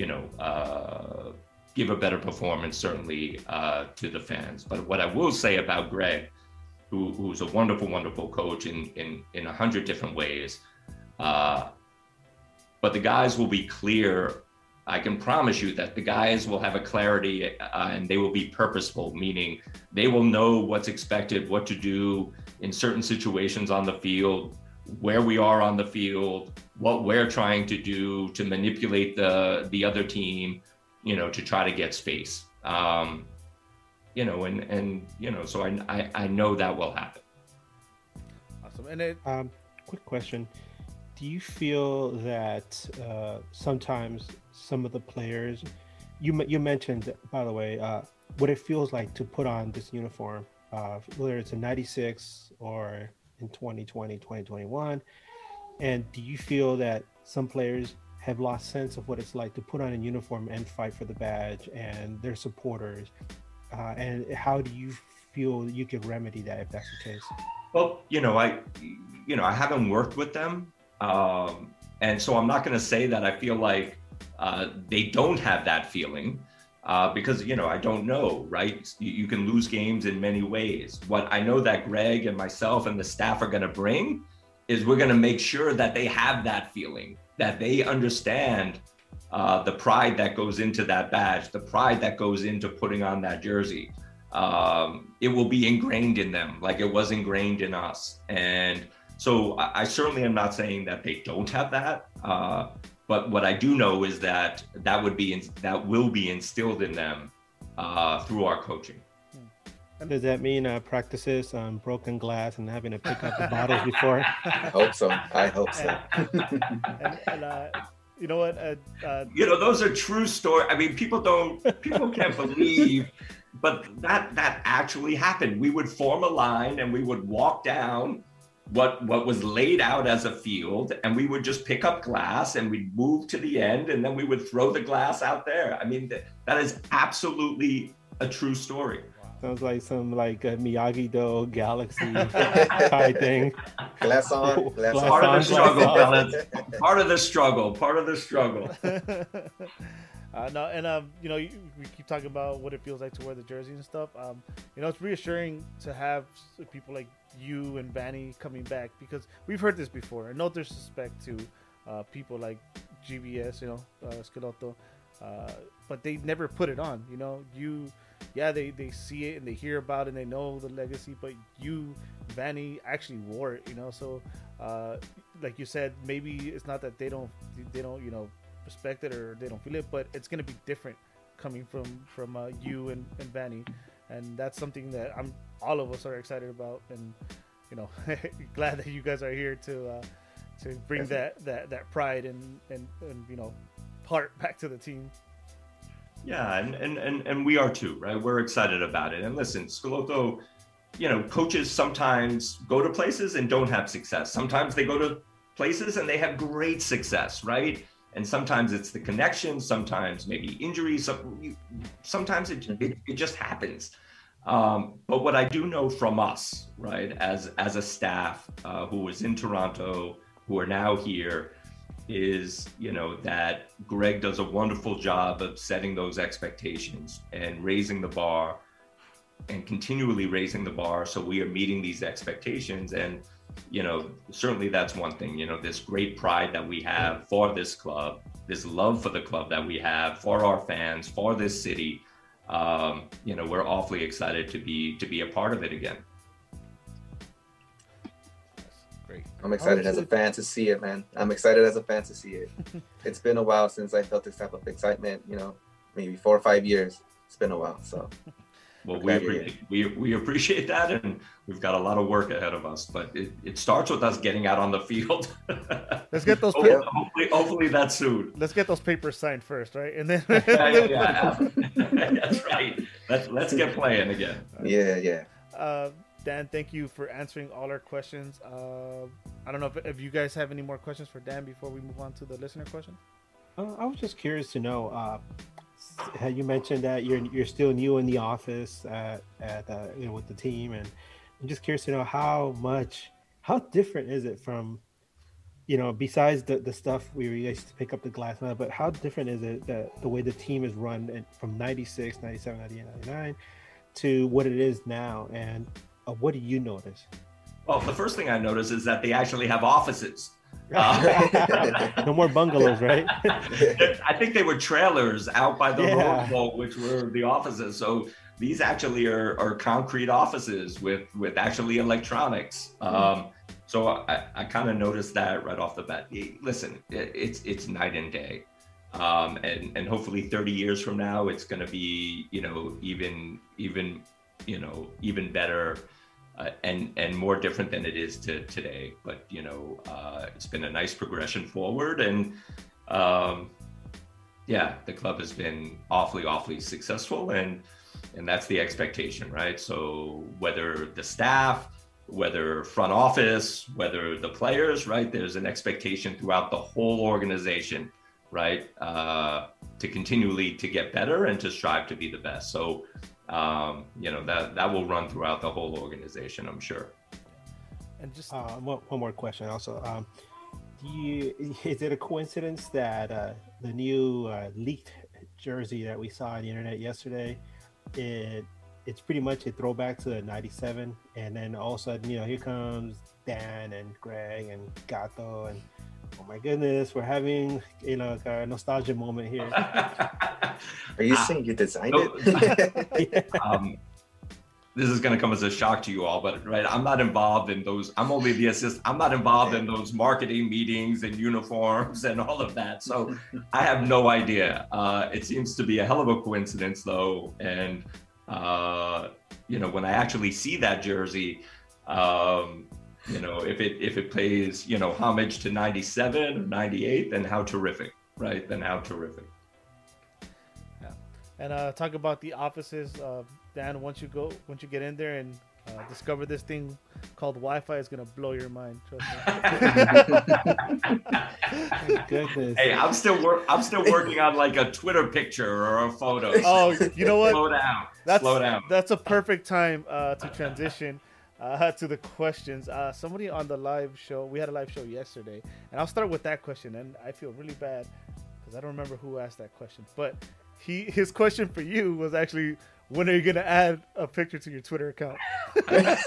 [SPEAKER 3] you know uh give a better performance certainly uh to the fans but what i will say about greg who, who's a wonderful wonderful coach in in in a hundred different ways Uh, but the guys will be clear. I can promise you that the guys will have a clarity uh, and they will be purposeful, meaning they will know what's expected, what to do in certain situations on the field, where we are on the field, what we're trying to do to manipulate the the other team, you know, to try to get space. Um, you know, and and you know, so I I, I know that will happen.
[SPEAKER 1] Awesome. And it
[SPEAKER 4] Um, quick question: Do you feel that uh, sometimes some of the players, you you mentioned by the way, uh, what it feels like to put on this uniform, uh, whether it's a '96 or in 2020, 2021, and do you feel that some players have lost sense of what it's like to put on a uniform and fight for the badge and their supporters? Uh, and how do you feel you could remedy that if that's the case?
[SPEAKER 3] Well, you know, I, you know, I haven't worked with them, um, and so I'm not going to say that I feel like uh, they don't have that feeling, uh, because you know I don't know, right? You, you can lose games in many ways. What I know that Greg and myself and the staff are going to bring is we're going to make sure that they have that feeling, that they understand uh, the pride that goes into that badge, the pride that goes into putting on that jersey um, it will be ingrained in them like it was ingrained in us. And so I, certainly am not saying that they don't have that. Uh, but what I do know is that that would be in, that will be instilled in them uh, through our coaching.
[SPEAKER 4] Does that mean uh, practices on broken glass and having to pick up the bottles before?
[SPEAKER 2] I hope so. I hope so.
[SPEAKER 1] and, and uh, you know what? Uh, uh,
[SPEAKER 3] You know, those are true stories. I mean, people don't, people can't believe, but that that actually happened. We would form a line and we would walk down what what was laid out as a field, and we would just pick up glass and we'd move to the end, and then we would throw the glass out there. I mean, that, that is absolutely a true story.
[SPEAKER 4] Sounds like some like a Miyagi Do Galaxy type thing.
[SPEAKER 2] Glass on, glass
[SPEAKER 4] Glass
[SPEAKER 2] on.
[SPEAKER 3] Part of the struggle, fellas. Part of the struggle. Part of the struggle.
[SPEAKER 1] uh, no, and um, you know, you, we keep talking about what it feels like to wear the jersey and stuff. Um, you know, it's reassuring to have people like you and Vanney coming back because we've heard this before. And no disrespect to uh, people like GBS, you know, uh, uh, but they never put it on. You know, you, yeah, they they see it and they hear about it and they know the legacy, but you, Vanney, actually wore it. You know, so uh, like you said, maybe it's not that they don't they don't you know respect it or they don't feel it, but it's gonna be different coming from from uh, you and and Vanney, and that's something that I'm all of us are excited about, and you know glad that you guys are here to uh, to bring that that that pride and and and you know heart back to the team.
[SPEAKER 3] Yeah, and, and and and we are too, right? We're excited about it. And listen, Schelotto, you know, coaches sometimes go to places and don't have success. Sometimes they go to places and they have great success, right? And sometimes it's the connection, sometimes maybe injuries, sometimes it, it, it just happens. Um, but what I do know from us, right, as as a staff uh, who was in Toronto, who are now here, is you know that Greg does a wonderful job of setting those expectations and raising the bar and continually raising the bar. So we are meeting these expectations. And you know certainly that's one thing you know this great pride that we have for this club this love for the club that we have for our fans for this city um, you know we're awfully excited to be to be a part of it again
[SPEAKER 1] Great.
[SPEAKER 2] I'm excited as a fan to see it, man. I'm excited as a fan to see it. it's been a while since I felt this type of excitement. You know, maybe four or five years. It's been a while. So
[SPEAKER 3] well
[SPEAKER 2] I'm
[SPEAKER 3] we,
[SPEAKER 2] glad
[SPEAKER 3] appre- we we appreciate that and we've got a lot of work ahead of us but it, it starts with us getting out on the field
[SPEAKER 1] Let's get those
[SPEAKER 3] hopefully,
[SPEAKER 1] pa-
[SPEAKER 3] hopefully, hopefully that's soon
[SPEAKER 1] let's get those papers signed first, right? And then
[SPEAKER 3] yeah, yeah, yeah. that's right let's let's get playing again
[SPEAKER 2] yeah, yeah.
[SPEAKER 1] uh, Dan, thank you for answering all our questions. Uh, I don't know if, if you guys have any more questions for Dan before we move on to the listener question.
[SPEAKER 4] Uh, I was just curious to know. Uh, s- had you mentioned that you're you're still new in the office at, at uh, you know with the team, and I'm just curious to know how much, how different is it from, you know, besides the, the stuff we used to pick up the glass now, but how different is it that the way the team is run from 96, 97, 98, 99 to what it is now, and uh, what do you notice?
[SPEAKER 3] well the first thing i noticed is that they actually have offices Uh,
[SPEAKER 4] no more bungalows, right?
[SPEAKER 3] I think they were trailers out by the
[SPEAKER 4] Yeah.
[SPEAKER 3] Rose which were the offices. So these actually are, are concrete offices with with actually electronics. Um, so I, I kind of noticed that right off the bat. Listen, it, it's it's night and day, um, and and hopefully 30 years from now, it's going to be you know even even you know even better. Uh, and and more different than it is to today, but you know, uh, it's been a nice progression forward, and um, yeah, the club has been awfully, awfully successful, and and that's the expectation, right? So whether the staff, whether front office, whether the players, right? There's an expectation throughout the whole organization, right? Uh, to continually to get better and to strive to be the best. So um, you know that that will run throughout the whole organization, I'm sure.
[SPEAKER 1] And just
[SPEAKER 4] Uh, one, one more question also. Um, do you, is it a coincidence that uh, the new uh, leaked jersey that we saw on the internet yesterday, it it's pretty much a throwback to '97, and then all of a sudden, you know, here comes Dan and Greg and Gato, and oh my goodness, we're having you know like a nostalgia moment here.
[SPEAKER 2] Are you
[SPEAKER 3] Ah,
[SPEAKER 2] saying you designed
[SPEAKER 3] no.
[SPEAKER 2] it?
[SPEAKER 3] um, this is going to come as a shock to you all, but right, I'm not involved in those. I'm only the assist. I'm not involved in those marketing meetings and uniforms and all of that. So I have no idea. Uh, it seems to be a hell of a coincidence, though. And uh, you know, when I actually see that jersey, um, you know, if it if it pays you know homage to '97 or '98, then how terrific, right? Then how terrific.
[SPEAKER 1] and uh, talk about the offices. Uh, Dan, once you go, once you get in there and uh, discover this thing called Wi-Fi, is gonna blow your mind. Trust me.
[SPEAKER 4] Goodness.
[SPEAKER 3] Hey, I'm still work. I'm still working on like a Twitter picture or a photo.
[SPEAKER 1] oh, you know what?
[SPEAKER 3] Slow down.
[SPEAKER 1] That's
[SPEAKER 3] Slow down.
[SPEAKER 1] that's a perfect time uh, to transition uh, to the questions. Uh, somebody on the live show, we had a live show yesterday, and I'll start with that question. And I feel really bad because I don't remember who asked that question, but he his question for you was actually, when are you gonna add a picture to your Twitter account?
[SPEAKER 2] oh,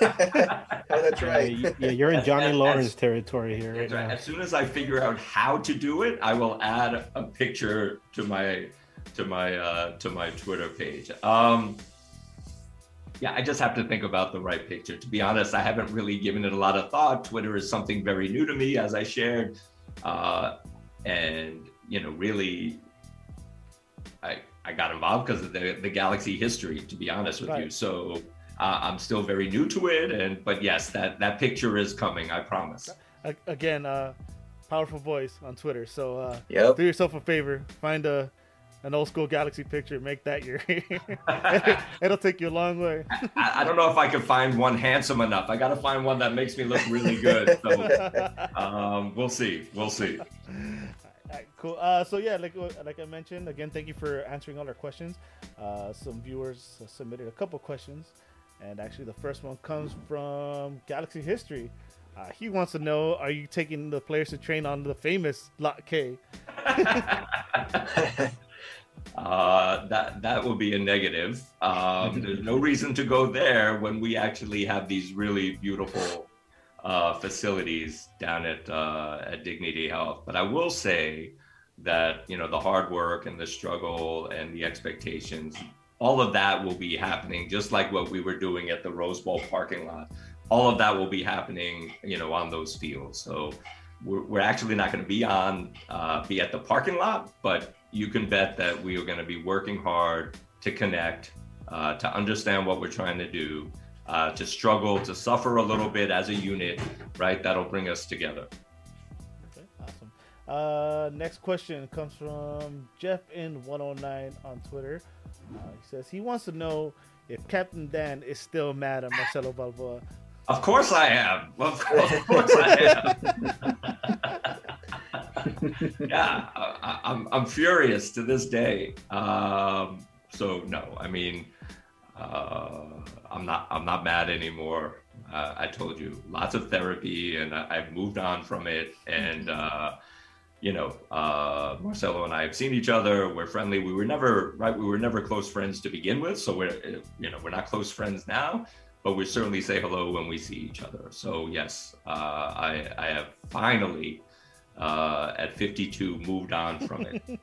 [SPEAKER 2] that's right.
[SPEAKER 4] you- yeah, you're in Johnny
[SPEAKER 3] As-
[SPEAKER 4] Lawrence territory here right
[SPEAKER 3] right.
[SPEAKER 4] now.
[SPEAKER 3] As soon as I figure out how to do it, I will add a picture to my to my uh, to my Twitter page. Um, yeah, I just have to think about the right picture. To be honest, I haven't really given it a lot of thought. Twitter is something very new to me, as I shared, uh, and you know, really, I I got involved because of the the Galaxy history. To be honest with you, so. Uh, I'm still very new to it, and but yes, that that picture is coming. I promise.
[SPEAKER 1] Again, uh, powerful voice on Twitter. So uh,
[SPEAKER 2] Yep.
[SPEAKER 1] do yourself a favor, find a an old school Galaxy picture, make that your. It'll take you a long way.
[SPEAKER 3] I, I don't know if I can find one handsome enough. I got to find one that makes me look really good. So um, we'll see. We'll see.
[SPEAKER 1] Cool. Uh, so yeah, like like I mentioned, again, thank you for answering all our questions. Uh, some viewers submitted a couple questions, and actually, the first one comes from Galaxy History. Uh, he wants to know: Are you taking the players to train on the famous Lot K?
[SPEAKER 3] Uh, that that will be a negative. Um, there's no reason to go there when we actually have these really beautiful uh, facilities down at uh, at Dignity Health. But I will say that you know the hard work and the struggle and the expectations, all of that will be happening just like what we were doing at the Rose Bowl parking lot. All of that will be happening, you know, on those fields. So we're, we're actually not going to be on uh, be at the parking lot, but you can bet that we are going to be working hard to connect, uh, to understand what we're trying to do, uh, to struggle, to suffer a little bit as a unit, right? That'll bring us together.
[SPEAKER 1] Okay, awesome. Uh, next question comes from Jeff in 109 on Twitter. Uh, he says he wants to know if Captain Dan is still mad at Marcelo Balboa.
[SPEAKER 3] Of course I am. Of course, of course I am. yeah, I, I- I'm, I'm furious to this day. Um, so no, I mean, uh, I'm not I'm not mad anymore. Uh, I told you, lots of therapy, and I, I've moved on from it. And uh, you know, uh, Marcelo and I have seen each other. We're friendly. We were never right. We were never close friends to begin with. So we're you know we're not close friends now but we certainly say hello when we see each other. So yes, uh, I, I have finally uh, at 52 moved on from it.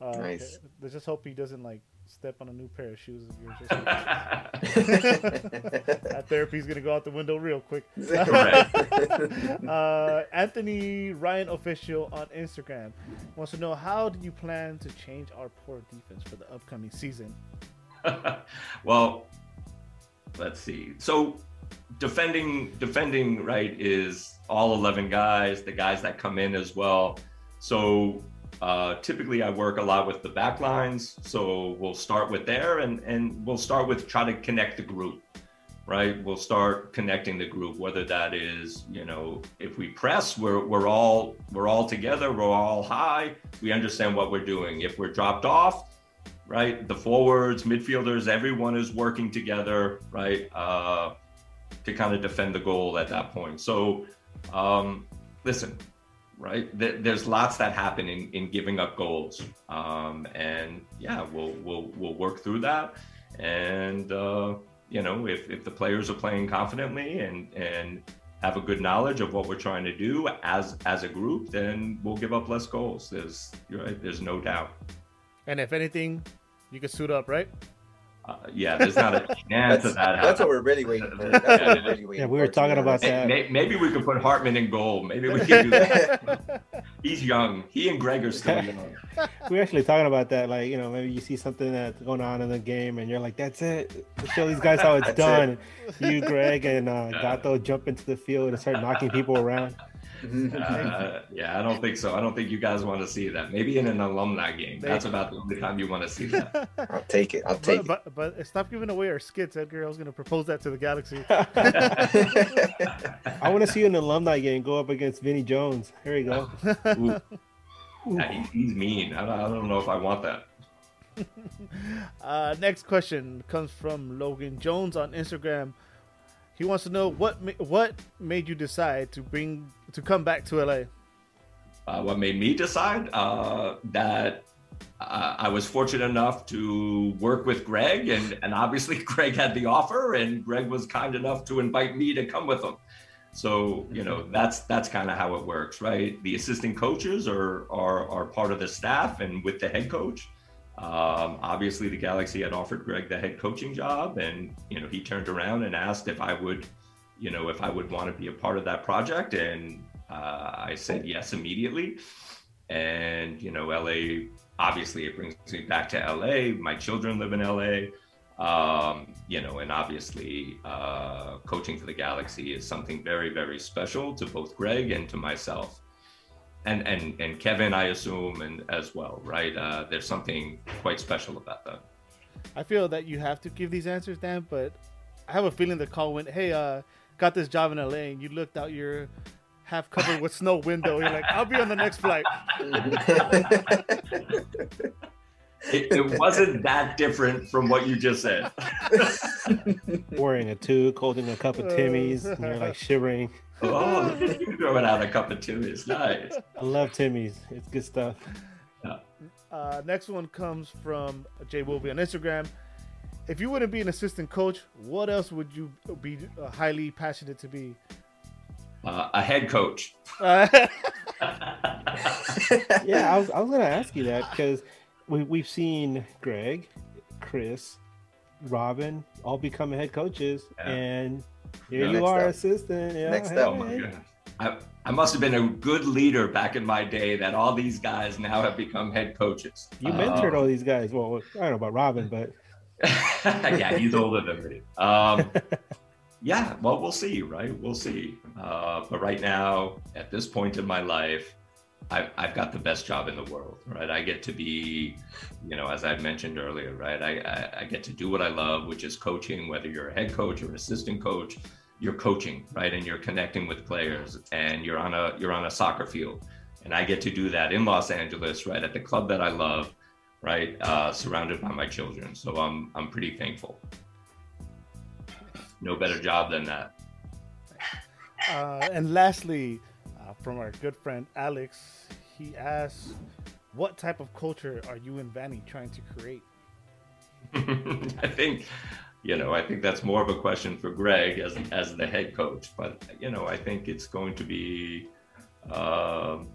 [SPEAKER 1] Uh, okay.
[SPEAKER 2] Nice.
[SPEAKER 1] Let's just hope he doesn't like step on a new pair of shoes. If you're just that therapy's gonna go out the window real quick. Uh, Anthony Ryan official on Instagram wants to know how do you plan to change our poor defense for the upcoming season?
[SPEAKER 3] well, let's see. So defending defending right is all 11 guys, the guys that come in as well. So uh, typically I work a lot with the back lines. So we'll start with there and, and we'll start with try to connect the group, right? We'll start connecting the group, whether that is, you know, if we press, we're, we're all, we're all together, we're all high. We understand what we're doing. If we're dropped off, right? The forwards, midfielders, everyone is working together, right? Uh, to kind of defend the goal at that point. So, um, listen, right? Th- there's lots that happen in, in giving up goals, um, and yeah, we'll we'll we'll work through that. And uh, you know, if if the players are playing confidently and and have a good knowledge of what we're trying to do as as a group, then we'll give up less goals. There's right, there's no doubt.
[SPEAKER 1] And if anything, you can suit up, right?
[SPEAKER 3] Uh, yeah, there's not a chance
[SPEAKER 2] That's,
[SPEAKER 3] of that
[SPEAKER 2] that's what we're really waiting for. That's what we're really waiting
[SPEAKER 4] Yeah, we were
[SPEAKER 2] for,
[SPEAKER 4] talking about
[SPEAKER 2] honest.
[SPEAKER 4] that.
[SPEAKER 3] May- may- Maybe we could put Hartman in goal. Maybe we can do that. He's young. He and Greg are still young.
[SPEAKER 4] we were actually talking about that. Like, you know, maybe you see something that's going on in the game and you're like, that's it. Show these guys how it's
[SPEAKER 2] That's
[SPEAKER 4] done. You, Greg, and uh,
[SPEAKER 3] Yeah.
[SPEAKER 4] Gato jump into the field and start knocking people around.
[SPEAKER 3] Uh, yeah, I don't think so. I don't think you guys want to see that. Maybe in an alumni game. That's about the only time you want to see that.
[SPEAKER 2] I'll take it. I'll take
[SPEAKER 1] but, but but stop giving away our skits, Edgar. I was gonna propose that to the Galaxy.
[SPEAKER 4] I want to see you an alumni game go up against Vinny Jones. Here we go.
[SPEAKER 3] Ooh. Yeah, he- he's mean. I don't, I don't know if I want that.
[SPEAKER 1] Uh, next question comes from Logan Jones on Instagram. He wants to know what ma- what made you decide to bring to come back to LA.
[SPEAKER 3] Uh, what made me decide uh, that uh, I was fortunate enough to work with Greg, and, and obviously Greg had the offer, and Greg was kind enough to invite me to come with him. So you know that's that's kind of how it works, right? The assistant coaches are are are part of the staff, and with the head coach. Um, obviously, the Galaxy had offered Greg the head coaching job, and you know he turned around and asked if I would, you know, if I would want to be a part of that project, and uh, I said yes immediately. And you know, LA obviously it brings me back to LA. My children live in LA. Um, you know, and obviously uh, coaching for the Galaxy is something very, very special to both Greg and to myself. And, and and Kevin, I assume, and as well, right? Uh, there's something quite special about that.
[SPEAKER 1] I feel that you have to give these answers, Dan, but I have a feeling the call went, "Hey, uh, got this job in LA," and you looked out your half covered with snow window. You're like, "I'll be on the next flight."
[SPEAKER 3] It, it wasn't that different from what you just said.
[SPEAKER 4] Wearing a toque, holding a cup of Timmy's, and you're like shivering.
[SPEAKER 3] Oh, look at you throwing out a cup of Timmy's. nice.
[SPEAKER 4] I love Timmy's. It's good stuff.
[SPEAKER 1] Uh, next one comes from Jay Wilby on Instagram. If you wouldn't be an assistant coach, what else would you be uh, highly passionate to be?
[SPEAKER 3] Uh, a head coach.
[SPEAKER 1] Uh,
[SPEAKER 4] Yeah, I was, I was going to ask you that because we, we've seen Greg, Chris, Robin all become head coaches,
[SPEAKER 3] Yeah.
[SPEAKER 4] and here you are,
[SPEAKER 2] up.
[SPEAKER 4] assistant. Yeah,
[SPEAKER 2] Next
[SPEAKER 4] hey,
[SPEAKER 2] up.
[SPEAKER 3] Oh. I, I must have been a good leader back in my day that all these guys now have become head coaches.
[SPEAKER 4] You mentored
[SPEAKER 3] Um,
[SPEAKER 4] all these guys. Well, I don't know about Robin, but
[SPEAKER 3] yeah, he's older than me. Um, yeah, well, we'll see, right? We'll see. Uh, but right now, at this point in my life, I've, I've got the best job in the world, right? I get to be, you know, as I mentioned earlier, right? I, I, I get to do what I love, which is coaching, whether you're a head coach or an assistant coach, you're coaching, right? And you're connecting with players and you're on a, you're on a soccer field. And I get to do that in Los Angeles, right? At the club that I love, right? Uh, surrounded by my children. So I'm, I'm pretty thankful. No better job than that.
[SPEAKER 1] uh, and lastly, from our good friend Alex, he asks, "What type of culture are you and Vanney trying to create?"
[SPEAKER 3] I think, you know, I think that's more of a question for Greg as as the head coach. But you know, I think it's going to be Um,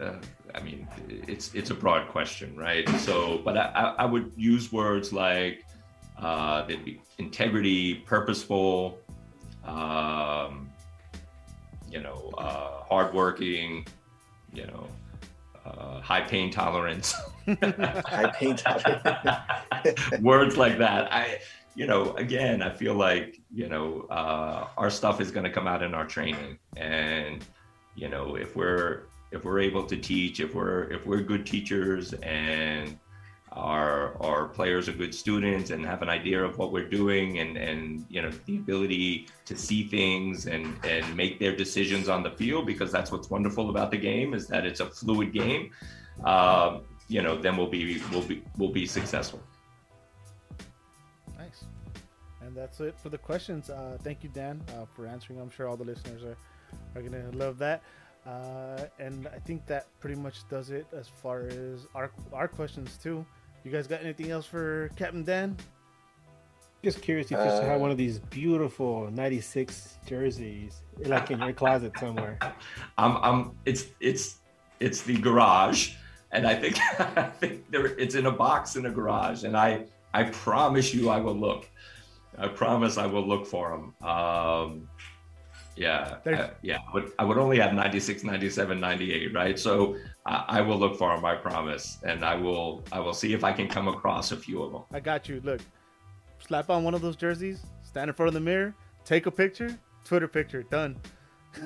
[SPEAKER 3] uh, I mean, it's it's a broad question, right? So, but I, I would use words like uh, integrity, purposeful, um, you know, uh, hardworking, you know, uh, high pain tolerance.
[SPEAKER 2] high pain tolerance.
[SPEAKER 3] words like that. I, you know, again, I feel like you know uh, our stuff is going to come out in our training, and you know, if we're if we're able to teach, if we're if we're good teachers and our our players are good students and have an idea of what we're doing and and you know the ability to see things and and make their decisions on the field? Because that's what's wonderful about the game is that it's a fluid game. Uh, you know then we'll be we'll be we'll be successful.
[SPEAKER 1] Nice. And that's it for the questions. Uh, thank you dan uh, for answering. I'm sure all the listeners are are gonna love that. Uh, and I think that pretty much does it as far as our our questions too. You guys got anything else for Captain Dan?
[SPEAKER 4] Just curious if you uh, have one of these beautiful '96 jerseys, like in your closet somewhere.
[SPEAKER 3] I'm, I'm. It's, it's, it's the garage, and I think, I think there, it's in a box in a garage, and I, I promise you, I will look. I promise I will look for them. Um, yeah, uh, yeah. I would, I would only have 96, 97, 98, right? So I will look for them, I promise, and I will, I will see if I can come across a few of them.
[SPEAKER 1] I got you. Look, slap on one of those jerseys, stand in front of the mirror, take a picture, Twitter picture, done.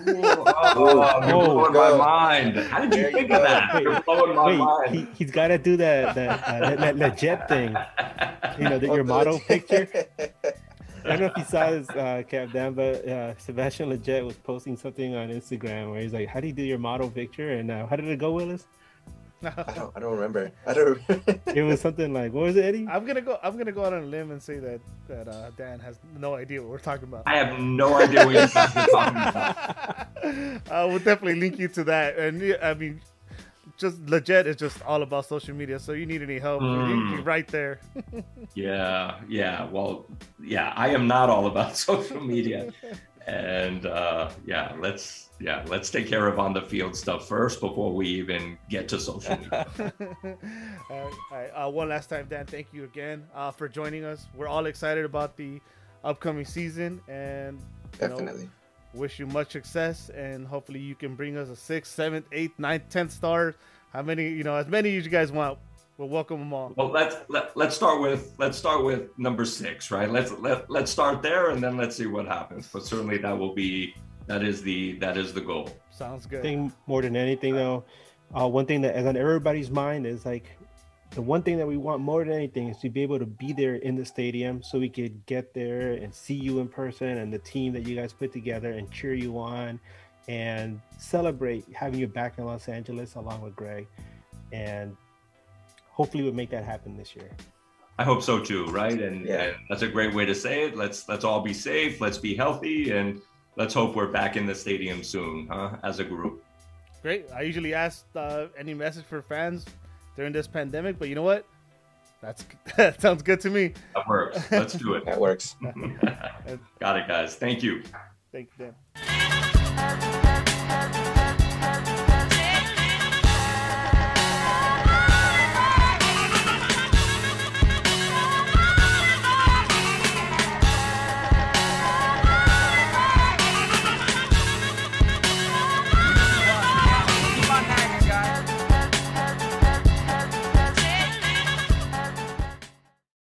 [SPEAKER 3] oh, oh, you're blowing my mind. How did you think of that? You're blowing my
[SPEAKER 4] wait,
[SPEAKER 3] mind.
[SPEAKER 4] He, has got to do that, that, uh, that, that, that jet thing. You know, the, your model picture. I don't know if you saw this, uh, Cap Dan, but uh, Sebastian Lletget was posting something on Instagram where he's like, "How do you do your model picture?" And uh, how did it go, Willis?
[SPEAKER 2] I don't, I don't remember. I don't. Remember.
[SPEAKER 4] it was something like, what was it, Eddie?
[SPEAKER 1] I'm gonna go. I'm gonna go out on a limb and say that that uh, Dan has no idea what we're talking about.
[SPEAKER 3] I have no idea what you're talking about.
[SPEAKER 1] I will definitely link you to that, and I mean, just Lletget is just all about social media. So you need any help, mm. right there.
[SPEAKER 3] yeah, yeah. Well, yeah, I am not all about social media. and uh, yeah, let's yeah, let's take care of on the field stuff first before we even get to social media.
[SPEAKER 1] all right, uh, one last time, Dan. Thank you again uh, for joining us. We're all excited about the upcoming season, and
[SPEAKER 2] definitely.
[SPEAKER 1] Know, wish you much success and hopefully you can bring us a sixth, seventh, eighth, ninth, tenth star. How many, you know, as many as you guys want. We'll welcome them all.
[SPEAKER 3] Well, let's let, let's start with let's start with number six, right? Let's let let's start there and then let's see what happens. But certainly that will be that is the that is the goal.
[SPEAKER 1] Sounds good.
[SPEAKER 4] I think more than anything though, uh, one thing that is on everybody's mind is like the one thing that we want more than anything is to be able to be there in the stadium so we could get there and see you in person and the team that you guys put together and cheer you on and celebrate having you back in Los Angeles along with Greg. And hopefully we'll make that happen this year.
[SPEAKER 3] I hope so too, right? And, yeah. and that's a great way to say it. Let's let's all be safe, let's be healthy, and let's hope we're back in the stadium soon, huh? As a group.
[SPEAKER 1] Great. I usually ask uh, any message for fans during this pandemic. But you know what? That's that sounds good to me.
[SPEAKER 3] That works. Let's do it.
[SPEAKER 2] that works.
[SPEAKER 3] Got it, guys. Thank you.
[SPEAKER 1] Thank you, Dan.